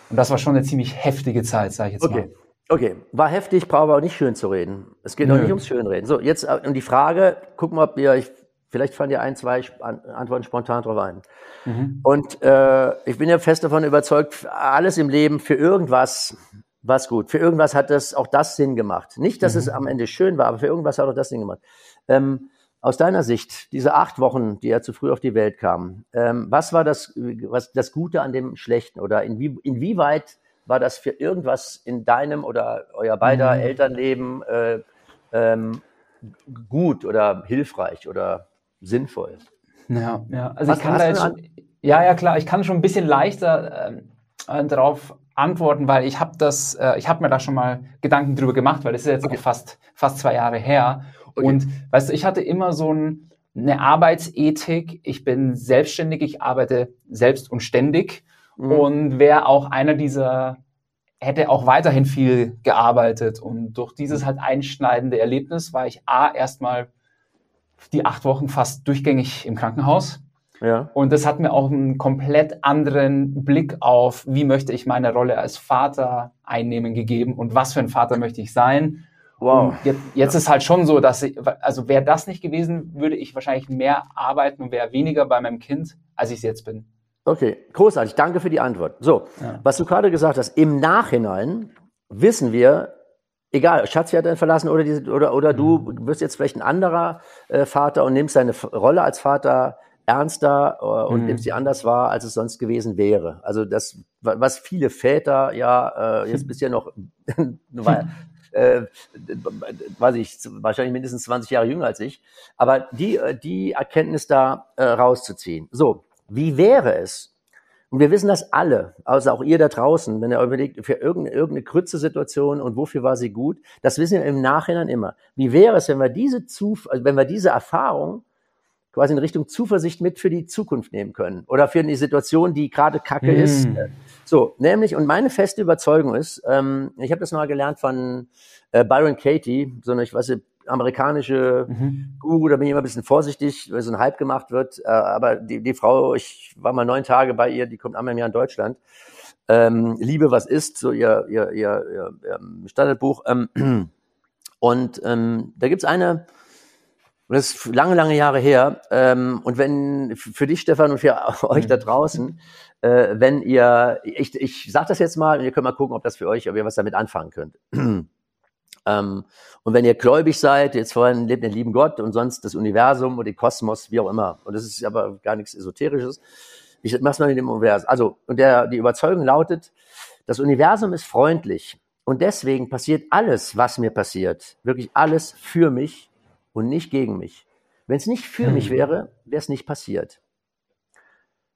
Und das war schon eine ziemlich heftige Zeit, sage ich jetzt okay. mal. Okay, war heftig, brauche aber auch nicht schön zu reden. Es geht Nö. noch nicht ums Schönreden. So, jetzt äh, um die Frage, gucken wir, ob ihr, ich, vielleicht fallen dir ein, zwei Antworten spontan drauf ein. Mhm. Und äh, ich bin ja fest davon überzeugt, alles im Leben für irgendwas was gut. Für irgendwas hat das auch das Sinn gemacht. Nicht, dass mhm. es am Ende schön war, aber für irgendwas hat auch das Sinn gemacht. Ähm, aus deiner Sicht, diese acht Wochen, die er zu früh auf die Welt kam, ähm, was war das, was, das Gute an dem Schlechten? Oder inwie, inwieweit war das für irgendwas in deinem oder euer beider mhm. Elternleben äh, ähm, gut oder hilfreich oder sinnvoll? Ja, ja. also was, ich kann da jetzt schon, ja, ja, klar, ich kann schon ein bisschen leichter äh, darauf antworten, weil ich habe das, äh, ich habe mir da schon mal Gedanken drüber gemacht, weil das ist jetzt okay. fast fast zwei Jahre her Okay. Und weißt du, ich hatte immer so ein, eine Arbeitsethik. Ich bin selbstständig, ich arbeite selbst und ständig mhm. und wäre auch einer dieser, hätte auch weiterhin viel gearbeitet. Und durch dieses halt einschneidende Erlebnis war ich A, erstmal die acht Wochen fast durchgängig im Krankenhaus. Ja. Und das hat mir auch einen komplett anderen Blick auf, wie möchte ich meine Rolle als Vater einnehmen gegeben und was für ein Vater möchte ich sein. Wow. jetzt, jetzt ist halt schon so, dass ich, also wäre das nicht gewesen, würde ich wahrscheinlich mehr arbeiten und wäre weniger bei meinem Kind, als ich es jetzt bin. Okay, großartig. Danke für die Antwort. So, ja. was du gerade gesagt hast, im Nachhinein wissen wir, egal, Schatzi hat einen verlassen oder, diese, oder, oder du mhm. wirst jetzt vielleicht ein anderer äh, Vater und nimmst deine Rolle als Vater ernster äh, und mhm. nimmst sie anders wahr, als es sonst gewesen wäre. Also das, was viele Väter ja äh, jetzt <laughs> bisher noch <laughs> äh, weiß ich, wahrscheinlich mindestens 20 Jahre jünger als ich, aber die, äh, die Erkenntnis da äh, rauszuziehen. So, wie wäre es, und wir wissen das alle, also auch ihr da draußen, wenn ihr überlegt, für irgendeine, irgendeine kurze Situation und wofür war sie gut, das wissen wir im Nachhinein immer. Wie wäre es, wenn wir diese, Zuf also wenn wir diese Erfahrung quasi in Richtung Zuversicht mit für die Zukunft nehmen können oder für eine Situation, die gerade kacke mm. ist, so, nämlich, und meine feste Überzeugung ist, ähm, ich habe das mal gelernt von äh, Byron Katie, so eine, ich weiß nicht, amerikanische mhm. Guru, da bin ich immer ein bisschen vorsichtig, weil so ein Hype gemacht wird. Äh, aber die, die Frau, ich war mal neun Tage bei ihr, die kommt einmal im Jahr in Deutschland. Ähm, Liebe, was ist, so ihr, ihr, ihr, ihr, ihr Standardbuch. Ähm, <clears throat> und ähm, da gibt's eine, das ist lange, lange Jahre her. Ähm, und wenn für dich, Stefan, und für <laughs> euch da draußen, äh, wenn ihr, ich, ich sage das jetzt mal und ihr könnt mal gucken, ob das für euch, ob ihr was damit anfangen könnt. <clears throat> ähm, und wenn ihr gläubig seid, jetzt vorhin lebt den lieben Gott und sonst das Universum und den Kosmos, wie auch immer. Und das ist aber gar nichts Esoterisches. Ich mach's mal in dem Universum. Also, und der, die Überzeugung lautet, das Universum ist freundlich. Und deswegen passiert alles, was mir passiert, wirklich alles für mich und nicht gegen mich. Wenn es nicht für hm. mich wäre, wäre es nicht passiert.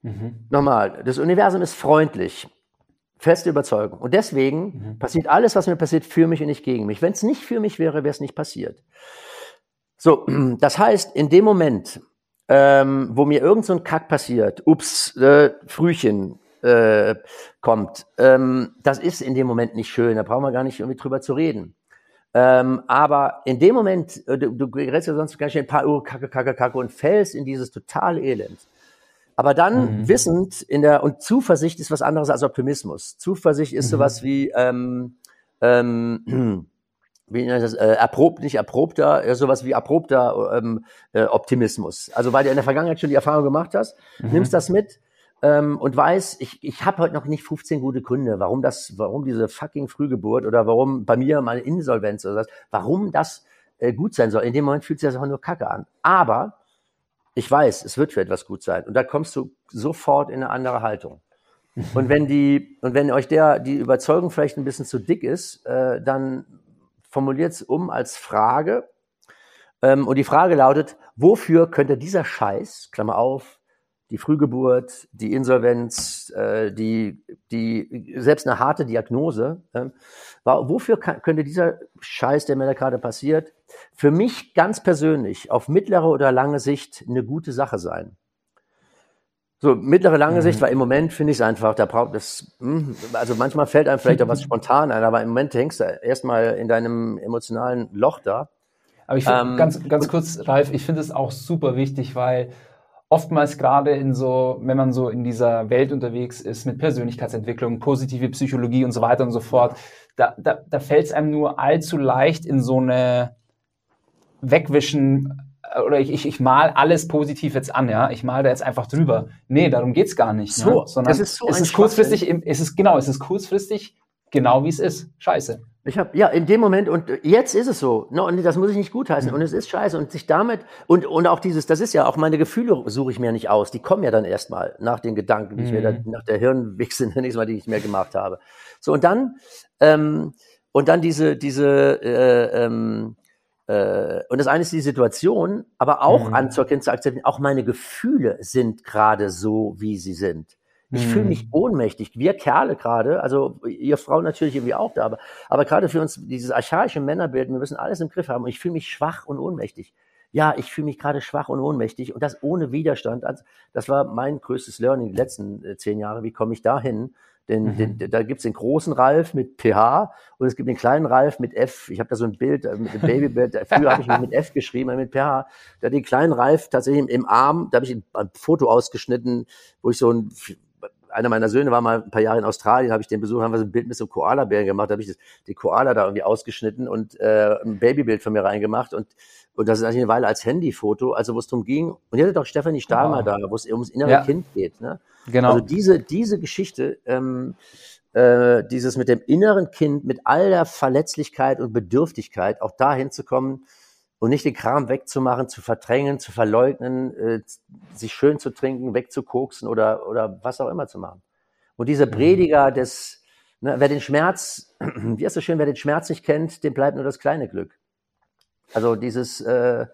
Mhm. Nochmal, das Universum ist freundlich. Feste Überzeugung. Und deswegen mhm. passiert alles, was mir passiert, für mich und nicht gegen mich. Wenn es nicht für mich wäre, wäre es nicht passiert. So, <clears throat> das heißt, in dem Moment, ähm, wo mir irgend so ein Kack passiert, ups, äh, Frühchen äh, kommt, ähm, das ist in dem Moment nicht schön, da brauchen wir gar nicht irgendwie drüber zu reden. Ähm, aber in dem Moment, äh, du, du gerätst ja sonst ganz schnell ein paar Uhr Kacke, Kacke, Kacke und fällst in dieses totale Elend. Aber dann mhm. wissend in der, und Zuversicht ist was anderes als Optimismus. Zuversicht ist mhm. sowas wie, ähm, ähm, <clears throat> wie nennt das, äh, erprobt, nicht erprobter, äh, sowas wie erprobter ähm, äh, Optimismus. Also weil du in der Vergangenheit schon die Erfahrung gemacht hast, mhm. nimmst das mit ähm, und weiß, ich, ich habe heute noch nicht 15 gute Gründe, warum das, warum diese fucking Frühgeburt oder warum bei mir meine Insolvenz oder das, warum das äh, gut sein soll. In dem Moment fühlt sich das einfach nur Kacke an. Aber ich weiß, es wird für etwas gut sein. Und da kommst du sofort in eine andere Haltung. Und wenn die, und wenn euch der, die Überzeugung vielleicht ein bisschen zu dick ist, äh, dann formuliert es um als Frage. Ähm, und die Frage lautet, wofür könnte dieser Scheiß, Klammer auf, die Frühgeburt, die Insolvenz, äh, die, die, selbst eine harte Diagnose, äh, war, wofür kann, könnte dieser Scheiß, der mir da gerade passiert, für mich ganz persönlich auf mittlere oder lange Sicht eine gute Sache sein? So, mittlere, lange mhm. Sicht, weil im Moment finde ich es einfach, da braucht es, hm, also manchmal fällt einem vielleicht auch was <laughs> spontan ein, aber im Moment hängst du erstmal in deinem emotionalen Loch da. Aber ich finde, ähm, ganz, ganz kurz, Ralf, ich finde es auch super wichtig, weil oftmals gerade in so, wenn man so in dieser Welt unterwegs ist mit Persönlichkeitsentwicklung, positive Psychologie und so weiter und so fort, da, da, da fällt es einem nur allzu leicht in so eine Wegwischen äh, oder ich, ich, ich mal alles positiv jetzt an, ja. Ich mal da jetzt einfach drüber. Nee, darum geht's gar nicht. So, ne? sondern das ist so es ist kurzfristig, es ist genau, es ist kurzfristig genau wie es ist. Scheiße. Ich habe ja in dem Moment und jetzt ist es so. No, und das muss ich nicht gutheißen. Mhm. Und es ist scheiße. Und sich damit und und auch dieses, das ist ja auch meine Gefühle suche ich mir nicht aus. Die kommen ja dann erstmal nach den Gedanken, die mhm. ich mir dann, mhm. nach der Hirnwichse <laughs> nächstes Mal, die ich mir gemacht habe. So und dann ähm, und dann diese diese äh, ähm, äh, und das eine ist die Situation, aber auch mhm. anzuerkennen, zu akzeptieren, auch meine Gefühle sind gerade so, wie sie sind. Ich mhm. fühle mich ohnmächtig. Wir Kerle gerade, also ihr Frauen natürlich irgendwie auch da, aber, aber gerade für uns dieses archaische Männerbild, wir müssen alles im Griff haben und ich fühle mich schwach und ohnmächtig. Ja, ich fühle mich gerade schwach und ohnmächtig und das ohne Widerstand. Also, das war mein größtes Learning die letzten äh, zehn Jahre. Wie komme ich dahin? Den, mhm. den, da gibt's den großen Ralf mit PH und es gibt den kleinen Ralf mit F. Ich habe da so ein Bild äh, mit dem Babybild. <laughs> Früher habe ich mich mit F geschrieben, mit PH. Da den kleinen Ralf tatsächlich im Arm. Da habe ich ein Foto ausgeschnitten, wo ich so ein einer meiner Söhne war mal ein paar Jahre in Australien, habe ich den besucht, haben wir so ein Bild mit so Koala-Bären gemacht, da habe ich das, die Koala da irgendwie ausgeschnitten und äh, ein Babybild von mir reingemacht und und das ist eigentlich eine Weile als Handyfoto, also wo es darum ging, und ihr hattet doch Stefanie Stahlmer wow. da, wo es ums innere ja. Kind geht. Ne? Genau. Also diese, diese Geschichte, ähm, äh, dieses mit dem inneren Kind, mit all der Verletzlichkeit und Bedürftigkeit, auch dahin zu kommen und nicht den Kram wegzumachen, zu verdrängen, zu verleugnen, äh, sich schön zu trinken, wegzukoksen oder, oder was auch immer zu machen. Und dieser mhm. Prediger des, ne, wer den Schmerz, <clears throat> wie ist das schön, wer den Schmerz nicht kennt, dem bleibt nur das kleine Glück. Also dieses, äh,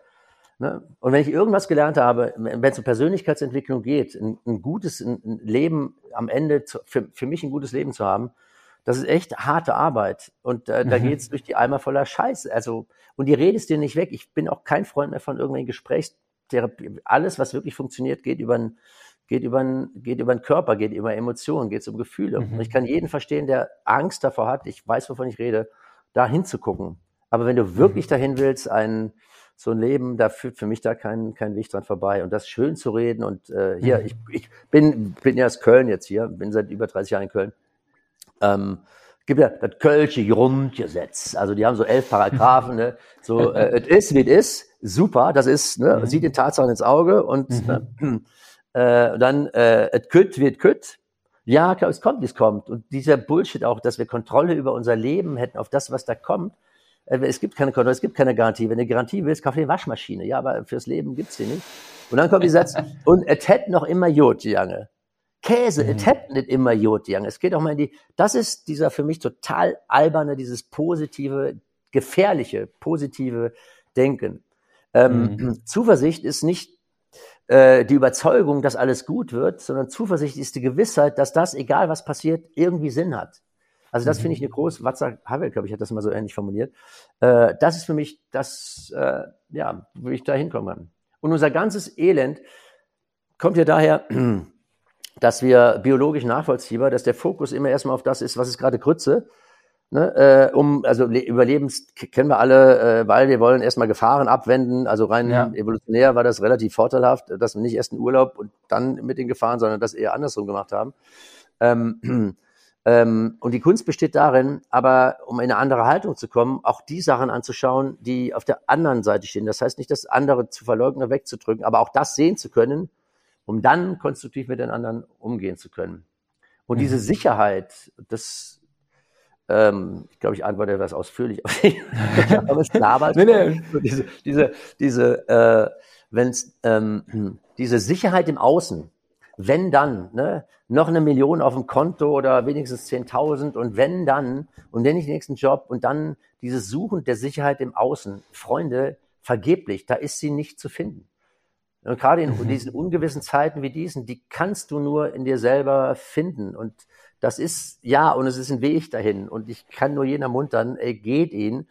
ne? und wenn ich irgendwas gelernt habe, wenn es um Persönlichkeitsentwicklung geht, ein, ein gutes ein Leben am Ende, zu, für, für mich ein gutes Leben zu haben, das ist echt harte Arbeit. Und äh, mhm. da geht's durch die Eimer voller Scheiße. Also, und die redest dir nicht weg. Ich bin auch kein Freund mehr von irgendwelchen Gesprächstherapie. Alles, was wirklich funktioniert, geht über ein, geht über ein, geht über den Körper, geht über Emotionen, geht um Gefühle. Mhm. Und ich kann jeden verstehen, der Angst davor hat, ich weiß, wovon ich rede, da hinzugucken. Aber wenn du wirklich mhm. dahin willst, ein, so ein Leben, da führt für mich da kein, kein Weg dran vorbei. Und das schön zu reden und äh, hier, mhm. ich, ich bin, bin ja aus Köln jetzt hier, bin seit über 30 Jahren in Köln. Ähm, gibt ja das Kölsche Grundgesetz. Also die haben so elf Paragraphen. Ne? So, <laughs> äh, es ist, wie es ist. Super, das ist, ne? Mhm. sieht den Tatsachen ins Auge und mhm. äh, <clears throat> dann äh, es kütt wird kütt. Ja, klar, es kommt, wie es kommt. Und dieser Bullshit auch, dass wir Kontrolle über unser Leben hätten, auf das, was da kommt, äh, es gibt keine Kontrolle, es gibt keine Garantie. Wenn du Garantie willst, kauf dir eine Waschmaschine. Ja, aber fürs Leben gibt's die nicht. Und dann kommt die Satz, <laughs> und es hätte noch immer Jod, Jange. Käse, es mhm. hätte nicht immer Jod, Jange. Es geht auch mal in die, das ist dieser für mich total alberne, dieses positive, gefährliche, positive Denken. Ähm, mhm. Zuversicht ist nicht äh, die Überzeugung, dass alles gut wird, sondern Zuversicht ist die Gewissheit, dass das, egal was passiert, irgendwie Sinn hat. Also das mhm. finde ich eine große, Watzak Havel, glaube ich, hat das mal so ähnlich formuliert. Äh, das ist für mich das, äh, ja, wo ich da hinkommen kann. Und unser ganzes Elend kommt ja daher, dass wir biologisch nachvollziehbar, dass der Fokus immer erstmal auf das ist, was ist gerade Grütze. Ne, äh, um, also Überlebens kennen wir alle, äh, weil wir wollen erstmal Gefahren abwenden. Also rein ja. evolutionär war das relativ vorteilhaft, dass wir nicht erst einen Urlaub und dann mit den Gefahren, sondern das eher andersrum gemacht haben. Ähm, <clears throat> ähm, und die Kunst besteht darin, aber um in eine andere Haltung zu kommen, auch die Sachen anzuschauen, die auf der anderen Seite stehen. Das heißt nicht, das andere zu verleugnen, wegzudrücken, aber auch das sehen zu können, um dann konstruktiv mit den anderen umgehen zu können. Und mhm. diese Sicherheit, das, ähm, ich glaube, ich antworte etwas ausführlich, <laughs> aber es labert. nee, nee. Diese, diese, diese, äh, wenn's, ähm, diese Sicherheit im Außen, wenn dann, ne, noch eine Million auf dem Konto oder wenigstens 10.000 und wenn dann, und wenn nicht den nächsten Job und dann dieses Suchen der Sicherheit im Außen, Freunde, vergeblich, da ist sie nicht zu finden. Und gerade in mhm. diesen ungewissen Zeiten wie diesen, die kannst du nur in dir selber finden. Und das ist, ja, und es ist ein Weg dahin. Und ich kann nur jeden ermuntern, ey, geht ihn.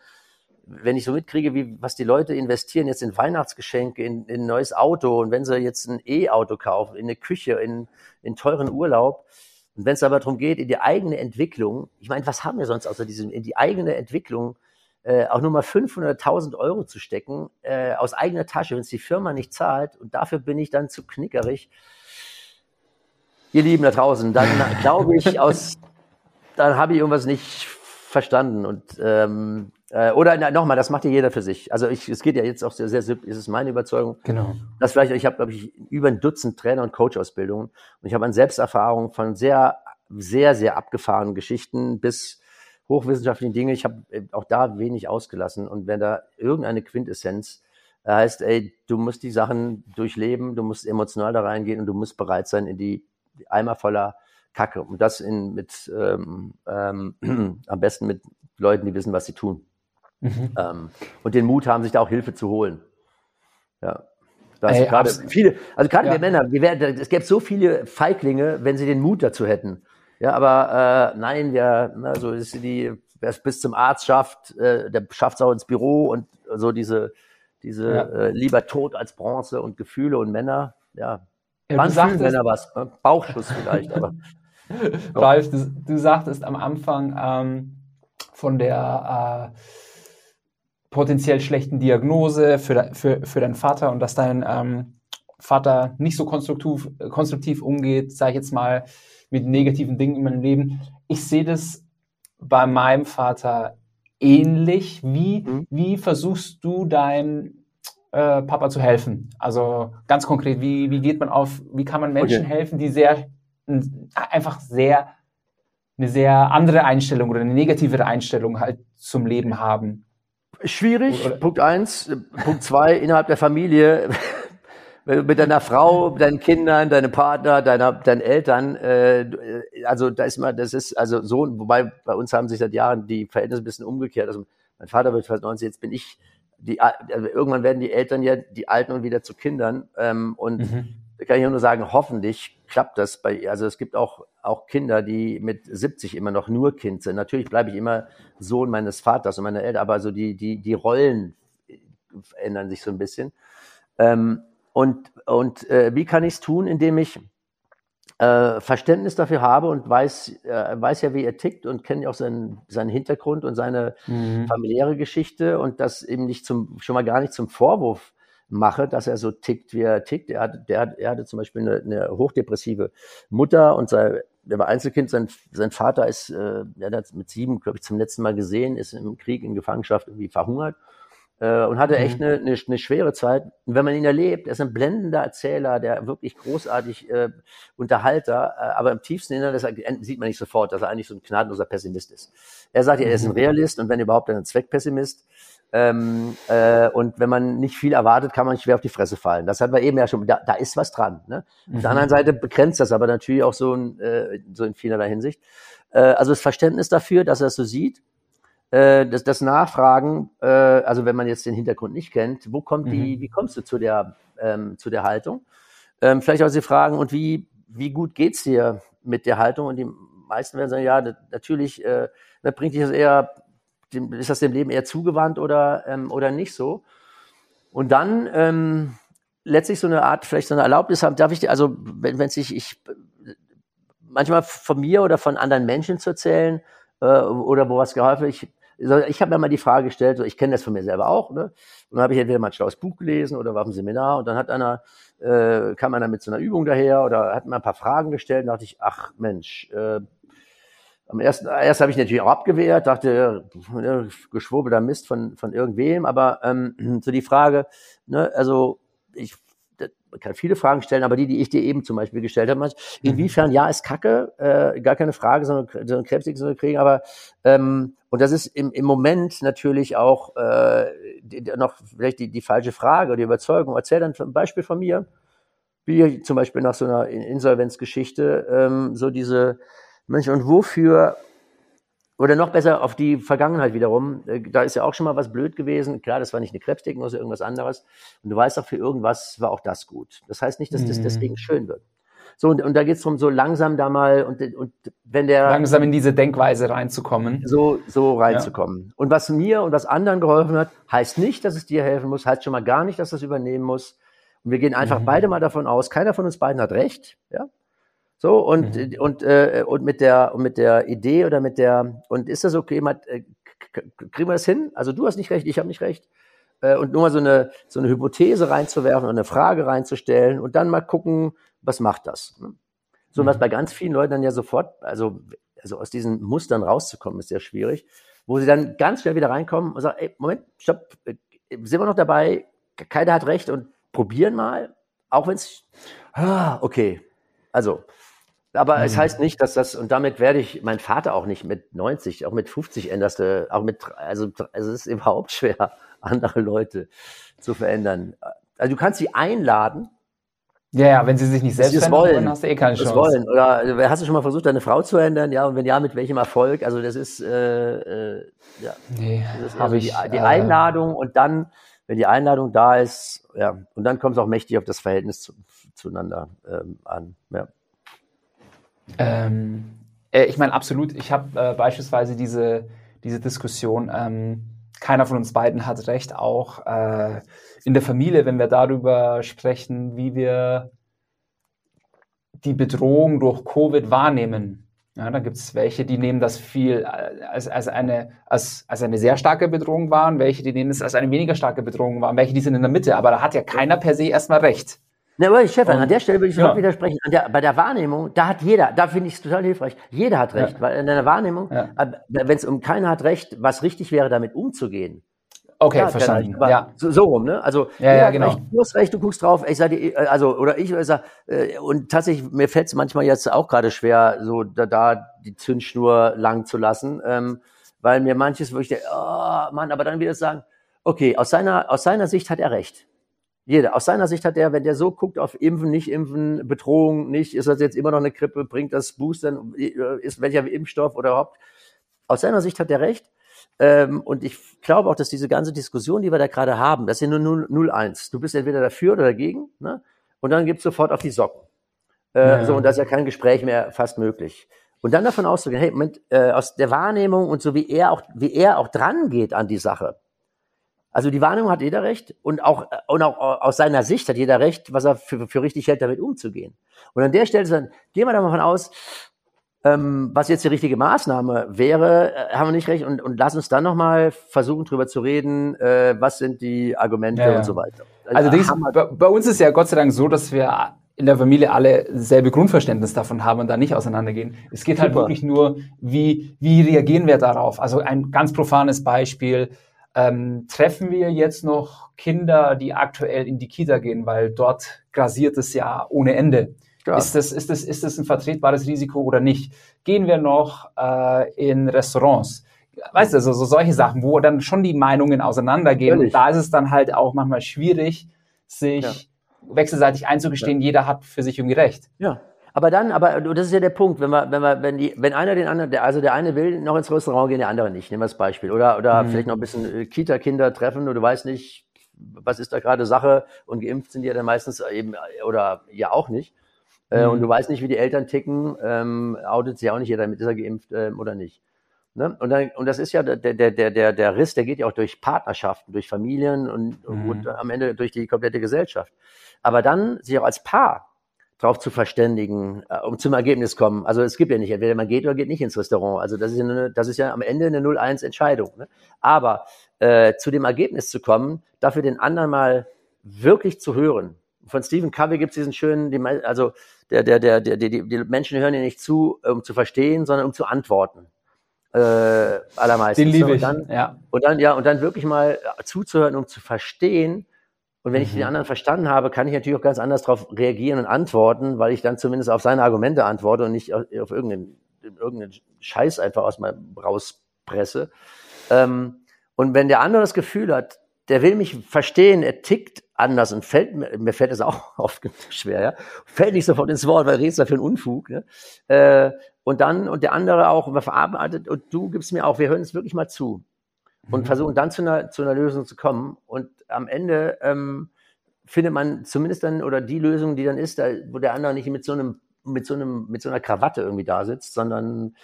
Wenn ich so mitkriege, wie, was die Leute investieren jetzt in Weihnachtsgeschenke, in, in ein neues Auto und wenn sie jetzt ein E-Auto kaufen, in eine Küche, in, in teuren Urlaub. Und wenn es aber darum geht, in die eigene Entwicklung, ich meine, was haben wir sonst außer diesem, in die eigene Entwicklung, äh, auch nur mal 500.000 Euro zu stecken, äh, aus eigener Tasche, wenn es die Firma nicht zahlt. Und dafür bin ich dann zu knickerig. Ihr Lieben da draußen, dann <laughs> glaube ich, aus, dann habe ich irgendwas nicht verstanden. Und ähm, äh, oder nochmal, das macht ja jeder für sich. Also ich, es geht ja jetzt auch sehr, sehr ist es meine Überzeugung. Genau. Das vielleicht, ich habe, glaube ich, über ein Dutzend Trainer- und Coach-Ausbildungen und ich habe eine Selbsterfahrung von sehr, sehr, sehr abgefahrenen Geschichten bis hochwissenschaftlichen Dinge. Ich habe äh, auch da wenig ausgelassen. Und wenn da irgendeine Quintessenz äh, heißt, ey, du musst die Sachen durchleben, du musst emotional da reingehen und du musst bereit sein in die, Eimer voller Kacke. Und das in, mit, ähm, ähm, <clears throat> am besten mit Leuten, die wissen, was sie tun. Mhm. Ähm, und den Mut haben, sich da auch Hilfe zu holen. Ja. Das gerade viele, also gerade ja. wir Männer, wir werden, es gäbe so viele Feiglinge, wenn sie den Mut dazu hätten. Ja, aber äh, nein, wir, na, so ist die, wer es bis zum Arzt schafft, äh, der schafft es auch ins Büro und so diese, diese ja. äh, lieber Tod als Bronze und Gefühle und Männer, ja. ja Wann fühlen Männer was? Ne? Bauchschuss vielleicht, aber. <laughs> Ralf, du, du, sagtest am Anfang ähm, von der äh, potenziell schlechten Diagnose für, für, für deinen Vater und dass dein ähm, Vater nicht so konstruktiv, konstruktiv umgeht, sage ich jetzt mal, mit negativen Dingen in meinem Leben. Ich sehe das bei meinem Vater ähnlich. Wie, mhm. wie versuchst du deinem äh, Papa zu helfen? Also ganz konkret, wie, wie geht man auf, wie kann man Menschen okay. helfen, die sehr, einfach sehr, eine sehr andere Einstellung oder eine negativere Einstellung halt zum Leben haben? Schwierig, oder? Punkt eins. Punkt zwei, innerhalb der Familie wenn du mit deiner Frau, deinen Kindern, deinem Partner, deiner, deinen Eltern, äh, also da ist mal, das ist also so, wobei bei uns haben sich seit Jahren die Verhältnisse ein bisschen umgekehrt. Also mein Vater wird fast 90, jetzt bin ich die, also irgendwann werden die Eltern ja die Alten und wieder zu Kindern. Ähm, und mhm. da kann ich nur sagen, hoffentlich klappt das bei, also es gibt auch, auch Kinder, die mit 70 immer noch nur Kind sind. Natürlich bleibe ich immer Sohn meines Vaters und meiner Eltern, aber so die, die, die Rollen ändern sich so ein bisschen. Ähm, und, und äh, wie kann ich es tun, indem ich äh, Verständnis dafür habe und weiß, äh, weiß ja, wie er tickt und kenne auch seinen, seinen Hintergrund und seine mhm. familiäre Geschichte und das eben nicht zum, schon mal gar nicht zum Vorwurf mache, dass er so tickt, wie er tickt. Er, hat, der hat, er hatte zum Beispiel eine, eine hochdepressive Mutter und sein, der war Einzelkind. Sein, sein Vater ist, äh, er hat mit sieben, glaube ich, zum letzten Mal gesehen, ist im Krieg in Gefangenschaft irgendwie verhungert äh, und hatte echt mhm. eine, eine, eine schwere Zeit. Und wenn man ihn erlebt, er ist ein blendender Erzähler, der wirklich großartig äh, Unterhalter, äh, aber im tiefsten Inneren das sieht man nicht sofort, dass er eigentlich so ein gnadenloser Pessimist ist. Er sagt ja, er ist ein mhm. Realist und wenn überhaupt ein Zweckpessimist. Ähm, äh, und wenn man nicht viel erwartet, kann man schwer auf die Fresse fallen. Das hat man eben ja schon, da, da ist was dran. Ne? Mhm. Auf der anderen Seite begrenzt das aber natürlich auch so in, äh, so in vielerlei Hinsicht. Äh, also das Verständnis dafür, dass er es so sieht äh, das, das Nachfragen, äh, also wenn man jetzt den Hintergrund nicht kennt, wo kommt die, mhm. wie kommst du zu der, ähm, zu der Haltung? Ähm, vielleicht auch Sie fragen, und wie, wie gut geht's dir mit der Haltung? Und die meisten werden sagen, ja, natürlich äh, bringt dich das eher, ist das dem Leben eher zugewandt oder, ähm, oder nicht so. Und dann ähm, letztlich so eine Art, vielleicht so eine Erlaubnis haben, darf ich, also wenn wenn sich ich manchmal von mir oder von anderen Menschen zu erzählen äh, oder wo was geholfen ich ich habe mir mal die Frage gestellt, so, ich kenne das von mir selber auch, ne? Und dann habe ich entweder mal ein schlaues Buch gelesen oder war auf einem Seminar und dann hat einer, äh, kam einer mit so einer Übung daher oder hat mir ein paar Fragen gestellt und dachte ich, ach Mensch, äh, am ersten, erst habe ich natürlich auch abgewehrt, dachte, äh, geschwurbelter Mist von, von irgendwem, aber ähm, so die Frage, ne, also ich kann viele Fragen stellen, aber die, die ich dir eben zum Beispiel gestellt habe, mhm. inwiefern ja ist Kacke, äh, gar keine Frage, sondern, sondern krebsig zu kriegen, aber ähm, und das ist im, im Moment natürlich auch äh, die, noch vielleicht die, die falsche Frage oder die Überzeugung. Erzähl dann ein Beispiel von mir, wie zum Beispiel nach so einer Insolvenzgeschichte, ähm, so diese Mensch, und wofür oder noch besser auf die Vergangenheit wiederum. Äh, da ist ja auch schon mal was blöd gewesen. Klar, das war nicht eine Krebsdiagnose, irgendwas anderes. Und du weißt auch, für irgendwas war auch das gut. Das heißt nicht, dass das mhm. deswegen schön wird. So, und, und da geht's darum, so langsam da mal und, und wenn der. Langsam in diese Denkweise reinzukommen. So, so reinzukommen. Ja. Und was mir und was anderen geholfen hat, heißt nicht, dass es dir helfen muss, heißt schon mal gar nicht, dass das übernehmen muss. Und wir gehen einfach mhm. beide mal davon aus, keiner von uns beiden hat recht. Ja? So, und, mhm. und, äh, und mit der, und mit der Idee oder mit der, und ist das okay, mal, äh, kriegen wir das hin? Also du hast nicht recht, ich habe nicht recht. Äh, und nur mal so eine, so eine Hypothese reinzuwerfen und eine Frage reinzustellen und dann mal gucken, was macht das? Ne? So, mhm. was bei ganz vielen Leuten dann ja sofort, also, also aus diesen Mustern rauszukommen, ist sehr schwierig, wo sie dann ganz schnell wieder reinkommen und sagen, ey, Moment, stopp, äh, sind wir noch dabei? Keiner hat recht und probieren mal, auch wenn es, ah, okay, also, aber mhm. es heißt nicht, dass das, und damit werde ich mein Vater auch nicht mit 90, auch mit 50 änderste, auch mit, also, also es ist überhaupt <laughs> schwer, andere Leute zu verändern. Also du kannst sie einladen. Ja, ja, wenn sie sich nicht selbst verändern wollen, hast du eh keine Chance. Wollen. Oder also, hast du schon mal versucht, deine Frau zu ändern? Ja, und wenn ja, mit welchem Erfolg? Also das ist, äh, äh, ja. Nee, das ist also ich, die, die äh, Einladung und dann, wenn die Einladung da ist, ja, und dann kommt es auch mächtig auf das Verhältnis zu, zueinander ähm, an. Ja. Ähm, äh, ich meine, absolut. Ich habe äh, beispielsweise diese, diese Diskussion, ähm, keiner von uns beiden hat recht, auch äh, in der Familie, wenn wir darüber sprechen, wie wir die Bedrohung durch Covid wahrnehmen. Ja, da gibt es welche, die nehmen das viel äh, als, als, eine, als, als eine sehr starke Bedrohung wahr und welche, die nehmen es als eine weniger starke Bedrohung wahr und welche, die sind in der Mitte. Aber da hat ja keiner per se erstmal recht. Na, aber Stefan, an der Stelle würde ich ja. widersprechen. Der, bei der Wahrnehmung, da hat jeder, da finde ich es total hilfreich. Jeder hat recht, ja. weil in der Wahrnehmung, ja. Äh, wenn es um keiner hat recht, was richtig wäre, damit umzugehen. Okay, ja, verstanden. ja. So, so, rum, ne? Also ja, ja, genau. Recht, du hast recht, du guckst drauf. Ich sage, äh, also oder ich sag, äh, und tatsächlich mir fällt es manchmal jetzt auch gerade schwer, so da, da die Zündschnur lang zu lassen, ähm, weil mir manches wirklich, oh Mann, aber dann wieder sagen, okay, aus seiner aus seiner Sicht hat er recht. Jeder. Aus seiner Sicht hat er, wenn der so guckt auf Impfen, nicht Impfen, Bedrohung, nicht, ist das jetzt immer noch eine Grippe, bringt das Boostern, ist welcher Impfstoff oder überhaupt. Aus seiner Sicht hat er recht. Ähm, und ich glaube auch, dass diese ganze Diskussion, die wir da gerade haben, das ist ja nur 0-1. Du bist entweder dafür oder dagegen, ne? Und dann gibt's sofort auf die Socken. Äh, ja. So, und da ist ja kein Gespräch mehr fast möglich. Und dann davon auszugehen, hey, Moment, äh, aus der Wahrnehmung und so wie er auch, wie er auch dran geht an die Sache, also die Warnung hat jeder recht und auch, und auch aus seiner Sicht hat jeder recht, was er für, für richtig hält, damit umzugehen. Und an der Stelle dann, gehen wir da mal von aus, ähm, was jetzt die richtige Maßnahme wäre, äh, haben wir nicht recht und, und lass uns dann nochmal versuchen, drüber zu reden, äh, was sind die Argumente ja, und so weiter. Also, also bei, bei uns ist ja Gott sei Dank so, dass wir in der Familie alle selbe Grundverständnis davon haben und da nicht auseinandergehen. Es geht halt Super. halt wirklich nur, wie, wie reagieren wir darauf? Also ein ganz profanes Beispiel, ähm, treffen wir jetzt noch Kinder, die aktuell in die Kita gehen, weil dort grasiert es ja ohne Ende. Ja. Ist, das, ist, das, ist das ein vertretbares Risiko oder nicht? Gehen wir noch äh, in Restaurants? Weißt du, also so solche Sachen, wo dann schon die Meinungen auseinandergehen. Und da ist es dann halt auch manchmal schwierig, sich ja. wechselseitig einzugestehen, ja. jeder hat für sich irgendwie recht. Ja, aber dann, aber das ist ja der Punkt, wenn wir, wenn wir, wenn die, wenn einer den anderen, der, also der eine will noch ins Restaurant gehen, der andere nicht. Nehmen wir das Beispiel. Oder, oder mhm. vielleicht noch ein bisschen äh, Kita-Kinder treffen oder du weißt nicht, was ist da gerade Sache und geimpft sind die ja dann meistens eben, oder ja auch nicht. Äh, mhm. Und du weißt nicht, wie die Eltern ticken, ähm, outet sich auch nicht jeder mit, ist er geimpft ähm, oder nicht. Ne? Und, dann, und das ist ja der, der, der, der, der Riss, der geht ja auch durch Partnerschaften, durch Familien und, mhm. und am Ende durch die komplette Gesellschaft. Aber dann sich auch als Paar darauf zu verständigen, äh, um zum Ergebnis kommen. Also es gibt ja nicht, entweder man geht oder geht nicht ins Restaurant. Also das ist ja, eine, das ist ja am Ende eine 0-1-Entscheidung. Ne? Aber äh, zu dem Ergebnis zu kommen, dafür den anderen mal wirklich zu hören. Von Stephen Covey gibt es diesen schönen, die, also der, der, der, der, die, die Menschen hören ja nicht zu, um zu verstehen, sondern um zu antworten. Äh, allermeistens. Den liebe ich. Und dann, ja. und dann, ja, und dann wirklich mal zuzuhören, um zu verstehen, und wenn mhm. ich den mhm. anderen verstanden habe, kann ich natürlich auch ganz anders darauf reagieren und antworten, weil ich dann zumindest auf seine Argumente antworte und nicht auf, auf irgendeinen, irgendeinen Scheiß einfach aus meinem rauspresse. Ähm, und wenn der andere das Gefühl hat, der will mich verstehen, er tickt anders und fällt mir, mir fällt es auch <laughs> oft schwer, ja, fällt nicht sofort ins Wort, weil redest da für einen Unfug, ne? Äh, und dann, und der andere auch verarbeitet und du gibst mir auch, wir hören es wirklich mal zu und mhm. versuchen dann zu einer, zu einer Lösung zu kommen. Und am Ende ähm, findet man zumindest dann, oder die Lösung, die dann ist, da, wo der andere nicht mit so einem, mit so einem, mit so einer Krawatte irgendwie da sitzt, sondern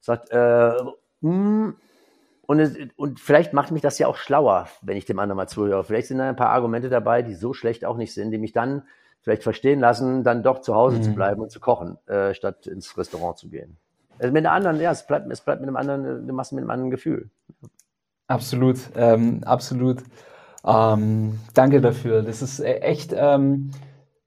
sagt, äh, mm, und, es, und vielleicht macht mich das ja auch schlauer, wenn ich dem anderen mal zuhöre. Vielleicht sind da ein paar Argumente dabei, die so schlecht auch nicht sind, die mich dann vielleicht verstehen lassen, dann doch zu Hause mhm. zu bleiben und zu kochen, äh, statt ins Restaurant zu gehen. Also mit einer anderen, ja, es bleibt, es bleibt mit einem anderen, du machst mit einem anderen Gefühl. Absolut, ähm, absolut. Ähm, danke dafür. Das ist e-, echt, ähm,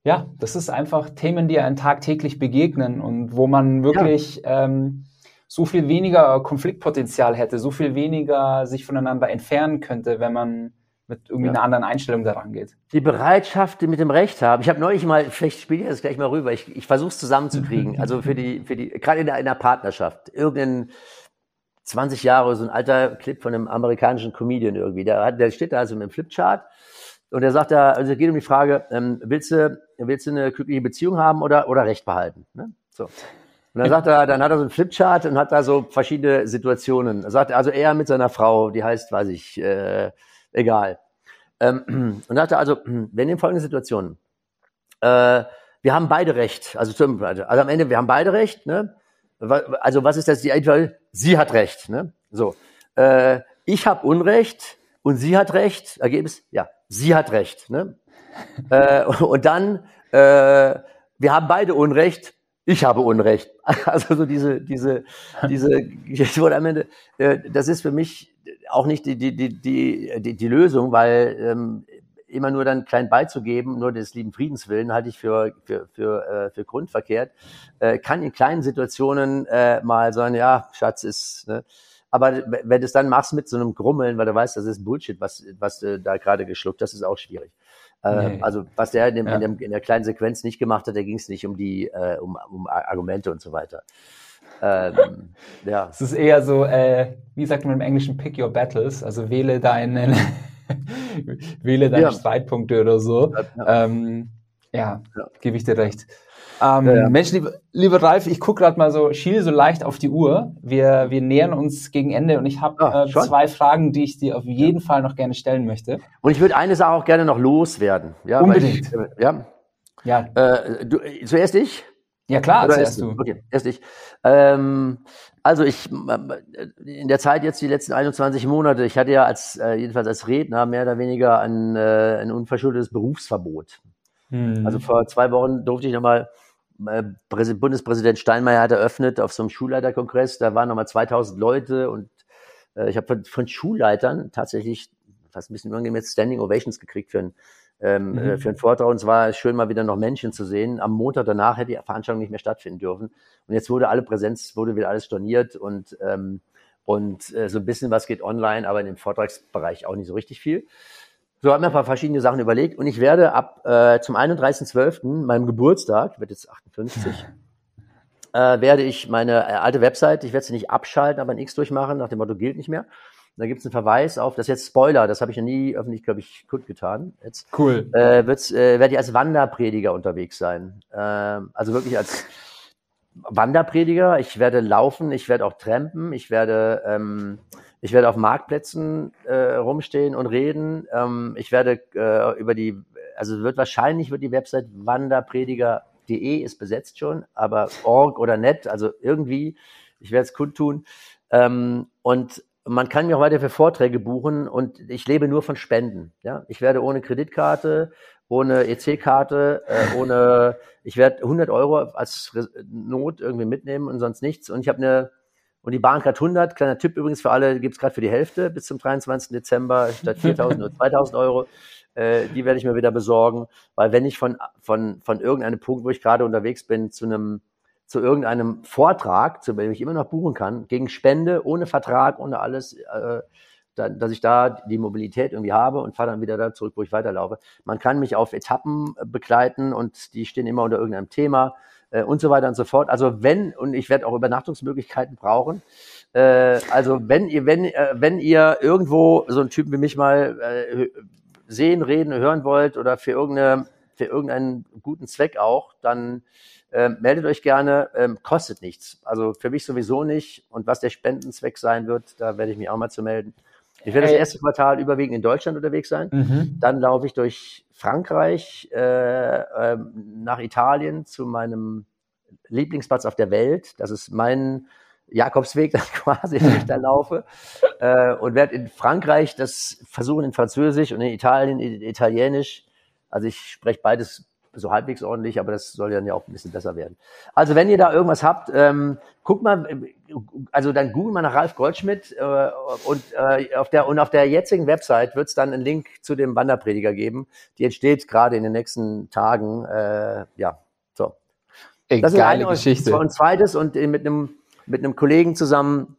ja, das ist einfach Themen, die einem tagtäglich begegnen und wo man wirklich ja. ähm, so viel weniger Konfliktpotenzial hätte, so viel weniger sich voneinander entfernen könnte, wenn man mit irgendwie ja. einer anderen Einstellung daran geht. Die Bereitschaft mit dem Recht haben. Ich habe neulich mal, vielleicht spiele ich das gleich mal rüber, ich, ich versuche es zusammenzukriegen. <laughs> also für die, für die, gerade in in der Partnerschaft. Irgendein 20 Jahre, so ein alter Clip von einem amerikanischen Comedian irgendwie. Der, hat, der steht da also mit dem Flipchart und der sagt da, also es geht um die Frage, ähm, willst, du, willst du eine glückliche Beziehung haben oder, oder Recht behalten? Ne? So. Und dann sagt er, dann hat er so einen Flipchart und hat da so verschiedene Situationen. Er sagt also er mit seiner Frau, die heißt, weiß ich, äh, egal. Ähm, und sagte also, wenn in folgenden Situationen, äh, wir haben beide Recht, also, also am Ende, wir haben beide Recht, ne? Also was ist das? Die Einfall, sie hat Recht, ne? So, äh, ich habe Unrecht und sie hat Recht. Ergebnis, ja, sie hat Recht, ne? <laughs> äh, und dann, äh, wir haben beide Unrecht ich habe Unrecht. <laughs> Also so diese, diese, diese Geschichte am Ende, äh, das ist für mich auch nicht die, die, die, die, die Lösung, weil ähm, immer nur dann klein beizugeben, nur des lieben Friedens willen, halte ich für, für, für, äh, für grundverkehrt. Äh, kann in kleinen Situationen äh, mal sagen, ja, Schatz ist, ne? Aber wenn du es dann machst mit so einem Grummeln, weil du weißt, das ist Bullshit, was, was du da gerade geschluckt hast, ist auch schwierig. Äh, nee. Also was der in, dem, ja. in, dem, in, der kleinen Sequenz nicht gemacht hat, da ging es nicht um die äh, um, um Argumente und so weiter. Ähm, <laughs> ja. Es ist eher so, äh, wie sagt man im Englischen, pick your battles, also wähle deinen <laughs> wähle deine ja. Streitpunkte oder so. Ja, ähm, ja, ja. gebe ich dir recht. Ähm, ja, ja. Mensch, lieber, lieber Ralf, ich gucke gerade mal so, schiel so leicht auf die Uhr. Wir, wir nähern uns gegen Ende und ich habe ah, äh, zwei Fragen, die ich dir auf jeden Fall noch gerne stellen möchte. Und ich würde eine Sache auch gerne noch loswerden. Ja, Unbedingt. Ich, äh, ja. ja. Äh, du, zuerst ich? Ja klar, Oder zuerst du. Okay, erst ich. Ähm, also ich in der Zeit jetzt die letzten 21 Monate, ich hatte ja als äh, jedenfalls als Redner mehr oder weniger ein, äh, ein unverschuldetes Berufsverbot. Hm. Also vor zwei Wochen durfte ich nochmal äh, Bundespräsident Steinmeier hat eröffnet auf so einem Schulleiterkongress, da waren nochmal 2000 Leute und äh, ich habe von, von, Schulleitern tatsächlich fast ein bisschen unangenehm Standing Ovations gekriegt für, ein, ähm, äh, mhm. für einen Vortrag und es war schön mal wieder noch Menschen zu sehen. Am Montag danach hätte die Veranstaltung nicht mehr stattfinden dürfen und jetzt wurde alle Präsenz, wurde wieder alles storniert und ähm, und äh, so ein bisschen was geht online, aber in dem Vortragsbereich auch nicht so richtig viel. So haben wir ein paar verschiedene Sachen überlegt und ich werde ab äh, zum 31.12., meinem Geburtstag, ich werde jetzt 58, <laughs> äh, werde ich meine äh, alte Website, ich werde sie nicht abschalten, aber ein X durchmachen, nach dem Motto gilt nicht mehr. Da gibt es einen Verweis auf, das ist jetzt Spoiler, das habe ich noch nie öffentlich, glaube ich, kundgetan. Jetzt cool. Äh, wird's, äh, werde ich als Wanderprediger unterwegs sein. Äh, also wirklich als Wanderprediger. Ich werde laufen, ich werde auch trampen, ich werde ähm, ich werde auf Marktplätzen äh, rumstehen und reden. Ähm, ich werde äh, über die, also wird wahrscheinlich wird die Website Wanderprediger .de ist besetzt schon, aber org oder net, also irgendwie, ich werde es kundtun. Ähm, und man kann mir auch weiter für Vorträge buchen und ich lebe nur von Spenden. Ja, ich werde ohne Kreditkarte, ohne EC-Karte, äh, ohne, ich werde 100 Euro als Not irgendwie mitnehmen und sonst nichts. Und ich habe eine und die Bahn gerade 100, kleiner Tipp übrigens für alle, gibt es gerade für die Hälfte bis zum 23. Dezember statt <laughs> 4.000 oder 2.000 Euro. Äh, die werde ich mir wieder besorgen, weil wenn ich von, von, von irgendeinem Punkt, wo ich gerade unterwegs bin, zu einem zu irgendeinem Vortrag, zu dem ich immer noch buchen kann, gegen Spende, ohne Vertrag, ohne alles, äh, da, dass ich da die Mobilität irgendwie habe und fahre dann wieder da zurück, wo ich weiterlaufe. Man kann mich auf Etappen begleiten und die stehen immer unter irgendeinem Thema äh, und so weiter und so fort. Also wenn, und ich werde auch Übernachtungsmöglichkeiten brauchen, äh, also wenn ihr, wenn, äh, wenn ihr irgendwo so einen Typen wie mich mal äh, sehen, reden, hören wollt oder für irgendeine, für irgendeinen guten Zweck auch, dann äh, meldet euch gerne, ähm, kostet nichts. Also für mich sowieso nicht. Und was der Spendenzweck sein wird, da werde ich mich auch mal zu melden. Ich werde das erste Quartal überwiegend in Deutschland unterwegs sein. Mhm. Dann laufe ich durch Frankreich äh, äh, nach Italien zu meinem Lieblingsplatz auf der Welt. Das ist mein Jakobsweg, <laughs> dann quasi, wenn ich da <laughs> laufe. Äh, und werde in Frankreich das versuchen in Französisch und in Italien in Italienisch. Also ich spreche beides so halbwegs ordentlich, aber das soll dann ja auch ein bisschen besser werden. Also wenn ihr da irgendwas habt, ähm, guckt mal, also dann google mal nach Ralf Goldschmidt äh, und äh, auf der und auf der jetzigen Website wird es dann einen Link zu dem Wanderprediger geben. Die entsteht gerade in den nächsten Tagen. Äh, ja, so. Ey, das ist eine Geschichte. Und zweites und mit einem mit einem Kollegen zusammen.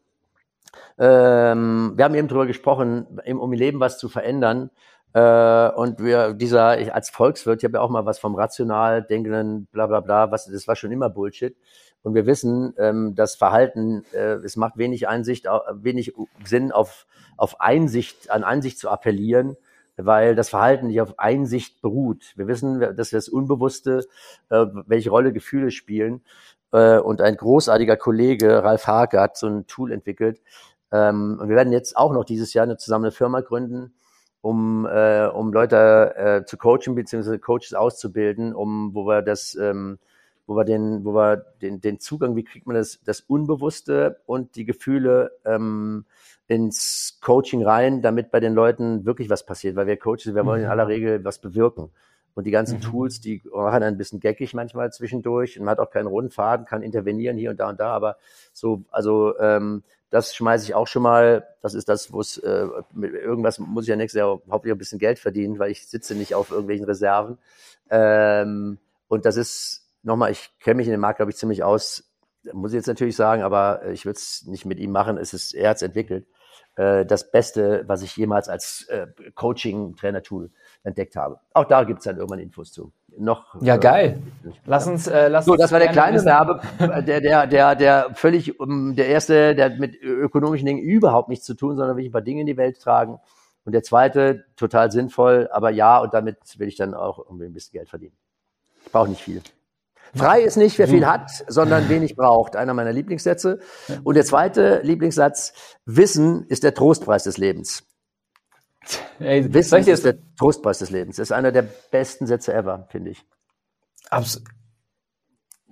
Ähm, wir haben eben drüber gesprochen, um im Leben was zu verändern. Äh, und wir, dieser, ich als Volkswirt, ich habe ja auch mal was vom rational denkenden, bla bla bla, was, das war schon immer Bullshit. Und wir wissen, ähm, das Verhalten, äh, es macht wenig Einsicht, wenig Sinn, auf, auf Einsicht, an Einsicht zu appellieren, weil das Verhalten nicht auf Einsicht beruht. Wir wissen, dass das Unbewusste, äh, welche Rolle Gefühle spielen. Äh, und ein großartiger Kollege, Ralf Hake, hat so ein Tool entwickelt. Ähm, und wir werden jetzt auch noch dieses Jahr eine, zusammen eine Firma gründen, um, äh, um Leute äh, zu coachen beziehungsweise Coaches auszubilden, um wo wir das, ähm, wo wir den, wo wir den, den Zugang, wie kriegt man das, das Unbewusste und die Gefühle ähm, ins Coaching rein, damit bei den Leuten wirklich was passiert, weil wir Coaches, wir wollen in mhm. aller Regel was bewirken. Und die ganzen mhm. Tools, die machen ein bisschen geckig manchmal zwischendurch und man hat auch keinen runden Faden, kann intervenieren hier und da und da, aber so, also ähm, das schmeiße ich auch schon mal. Das ist das, wo es äh, mit irgendwas muss ich ja nächstes Jahr hauptsächlich ein bisschen Geld verdienen, weil ich sitze nicht auf irgendwelchen Reserven. Ähm, und das ist nochmal, ich kenne mich in dem Markt, glaube ich, ziemlich aus. Muss ich jetzt natürlich sagen, aber ich würde es nicht mit ihm machen. Es ist, er hat es entwickelt. Äh, das Beste, was ich jemals als äh, Coaching-Trainer-Tool entdeckt habe. Auch da gibt es dann irgendwann Infos zu. Noch, ja, äh, geil. Lass uns, äh, lass so, das war der kleine Werbe, der, der, der, der völlig, um, der erste, der mit ökonomischen Dingen überhaupt nichts zu tun, sondern will ich ein paar Dinge in die Welt tragen. Und der zweite, total sinnvoll, aber ja, und damit will ich dann auch irgendwie ein bisschen Geld verdienen. Ich brauche nicht viel. Frei ist nicht, wer viel hat, sondern wenig braucht. Einer meiner Lieblingssätze. Und der zweite Lieblingssatz, Wissen ist der Trostpreis des Lebens. Ey, Wissen ist der Trostpreis des Lebens. Das ist einer der besten Sätze ever, finde ich. Abs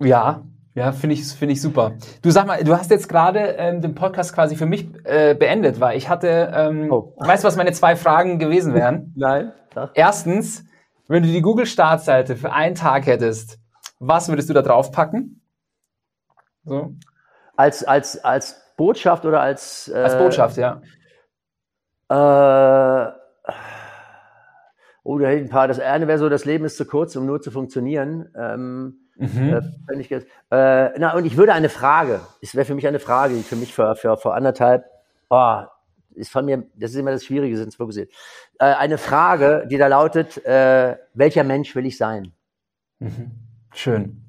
ja, ja, finde ich, finde ich super. Du sag mal, du hast jetzt gerade ähm, den Podcast quasi für mich äh, beendet, weil ich hatte, ähm, oh. weißt du, was meine zwei Fragen gewesen wären? <laughs> Nein. Ach. Erstens, wenn du die Google-Startseite für einen Tag hättest, was würdest du da drauf packen? So. Als, als, als Botschaft oder als. Äh, als Botschaft, ja. Äh, oh, da hätte ein paar. Das eine wäre so, das Leben ist zu kurz, um nur zu funktionieren. Ähm, mhm. äh, ich, äh, na, und ich würde eine Frage, es wäre für mich eine Frage, die für mich vor, für, vor anderthalb, oh, ist von mir, das ist immer das Schwierige, sind fokussiert. Äh, eine Frage, die da lautet, äh, welcher Mensch will ich sein? Mhm. Schön.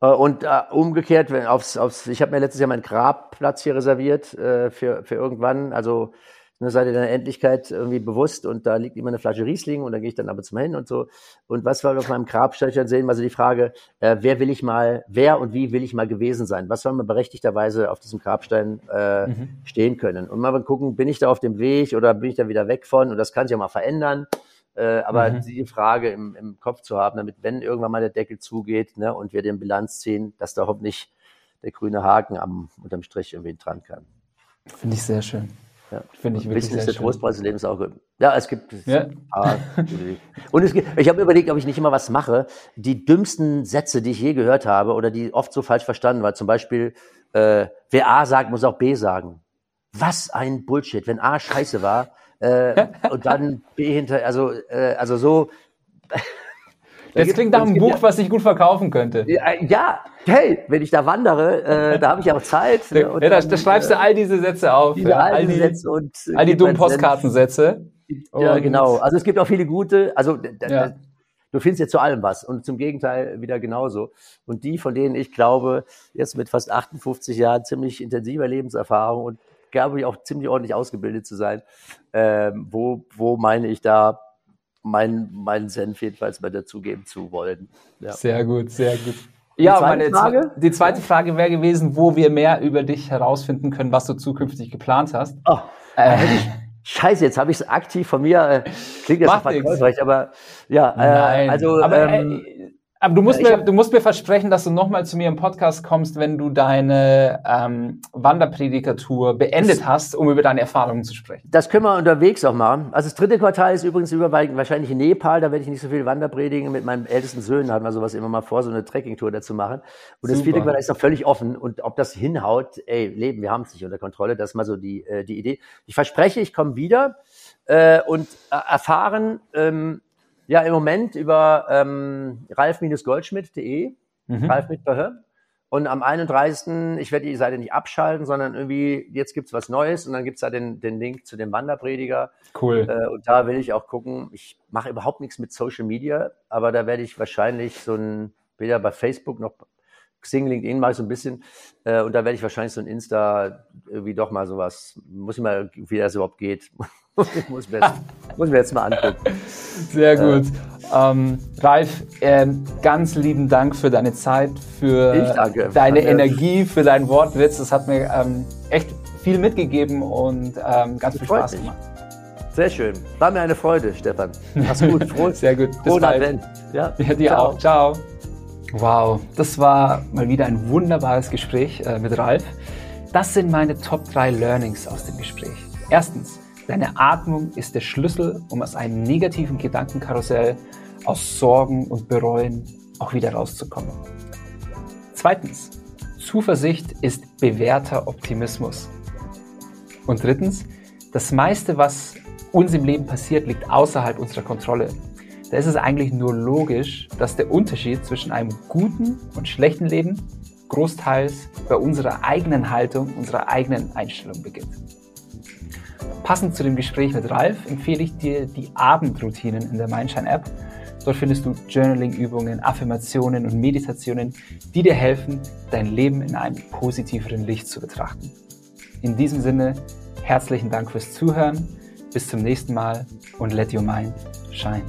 Äh, und äh, umgekehrt, wenn aufs, aufs, ich habe mir letztes Jahr meinen Grabplatz hier reserviert äh, für, für irgendwann. Also ne, seid ihr der Endlichkeit irgendwie bewusst und da liegt immer eine Flasche Riesling und da gehe ich dann aber zum hin und so. Und was wir auf meinem Grabstein sehen, also die Frage, äh, wer will ich mal, wer und wie will ich mal gewesen sein? Was soll man berechtigterweise auf diesem Grabstein äh, mhm. stehen können? Und mal gucken, bin ich da auf dem Weg oder bin ich da wieder weg von? Und das kann sich auch mal verändern. Äh, aber mhm. die Frage im, im Kopf zu haben, damit, wenn irgendwann mal der Deckel zugeht ne, und wir den Bilanz ziehen, dass da überhaupt nicht der grüne Haken am unterm Strich irgendwie dran kann. Finde ich sehr schön. Ja. Finde ich wirklich sehr ist der Trostpreis des Lebens auch. Ja, es gibt. Ja. Ah, und es gibt, ich habe überlegt, ob ich nicht immer was mache. Die dümmsten Sätze, die ich je gehört habe oder die oft so falsch verstanden waren, zum Beispiel, äh, wer A sagt, muss auch B sagen. Was ein Bullshit. Wenn A scheiße war äh, und dann B hinter, also, äh, also so. <laughs> Das klingt nach einem Buch, ja, was ich gut verkaufen könnte. Ja, hey, wenn ich da wandere, äh, <laughs> da habe ich auch Zeit. Ne, ja, da, da, schreibst du all diese Sätze auf. Diese all, all die Sätze und all die dummen Postkartensätze. Ja, genau. Also es gibt auch viele gute. Also ja. du findest jetzt zu allem was und zum Gegenteil wieder genauso. Und die, von denen ich glaube, jetzt mit fast 58 Jahren ziemlich intensiver Lebenserfahrung und glaube ich auch ziemlich ordentlich ausgebildet zu sein, ähm, wo, wo meine ich da mein, meinen Senf jedenfalls mal dazugeben zu wollen. Ja. Sehr gut, sehr gut. Die ja, meine Frage? die zweite Frage wäre gewesen, wo wir mehr über dich herausfinden können, was du zukünftig geplant hast. Oh, äh, Scheiße, jetzt habe ich es aktiv von mir. Äh, klingt jetzt verkäuferisch, aber ja, äh, also aber, ähm, äh, aber du musst, mir, hab, du musst mir versprechen, dass du nochmal zu mir im Podcast kommst, wenn du deine ähm, Wanderpredikatur beendet hast, um über deine Erfahrungen zu sprechen. Das können wir unterwegs auch machen. Also das dritte Quartal ist übrigens überwiegend wahrscheinlich in Nepal. Da werde ich nicht so viel Wanderpredigen. Mit meinem ältesten Söhnen hatten wir sowas immer mal vor, so eine Trekkingtour dazu machen. Und das vierte Quartal ist noch völlig offen. Und ob das hinhaut, ey, Leben, wir haben es nicht unter Kontrolle. Das ist mal so die, äh, die Idee. Ich verspreche, ich komme wieder äh, und äh, erfahren... Ähm, ja, im Moment über ähm, ralf-goldschmidt.de, mhm. Ralf mit Behör. Und am 31. ich werde die Seite nicht abschalten, sondern irgendwie, jetzt gibt's was Neues und dann gibt's da den, den Link zu dem Wanderprediger. Cool. Äh, und da will ich auch gucken, ich mache überhaupt nichts mit Social Media, aber da werde ich wahrscheinlich so ein, weder bei Facebook noch Xing, LinkedIn mache ich so ein bisschen. Äh, und da werde ich wahrscheinlich so ein Insta irgendwie doch mal sowas, muss ich mal, wie das überhaupt geht. <laughs> muss, mir jetzt, muss mir jetzt mal angucken. Sehr äh, gut. Äh, ähm, Ralf, äh, ganz lieben Dank für deine Zeit, für deine danke. Energie, für deinen Wortwitz. Das hat mir ähm, echt viel mitgegeben und ähm, ganz viel Spaß gemacht. Sehr schön. War mir eine Freude, Stefan. Mach's gut. <laughs> Froh, Sehr gut. Bis bald. Advent. Ja, ja dir Ciao. auch. Ciao. Wow, das war mal wieder ein wunderbares Gespräch äh, mit Ralf. Das sind meine Top 3 Learnings aus dem Gespräch. Erstens, deine Atmung ist der Schlüssel, um aus einem negativen Gedankenkarussell, aus Sorgen und Bereuen auch wieder rauszukommen. Zweitens, Zuversicht ist bewährter Optimismus. Und drittens, das meiste, was uns im Leben passiert, liegt außerhalb unserer Kontrolle da ist es eigentlich nur logisch, dass der Unterschied zwischen einem guten und schlechten Leben großteils bei unserer eigenen Haltung, unserer eigenen Einstellung beginnt. Passend zu dem Gespräch mit Ralf empfehle ich dir die Abendroutinen in der Mindshine-App. Dort findest du Journaling-Übungen, Affirmationen und Meditationen, die dir helfen, dein Leben in einem positiveren Licht zu betrachten. In diesem Sinne, herzlichen Dank fürs Zuhören. Bis zum nächsten Mal und let your mind Shine.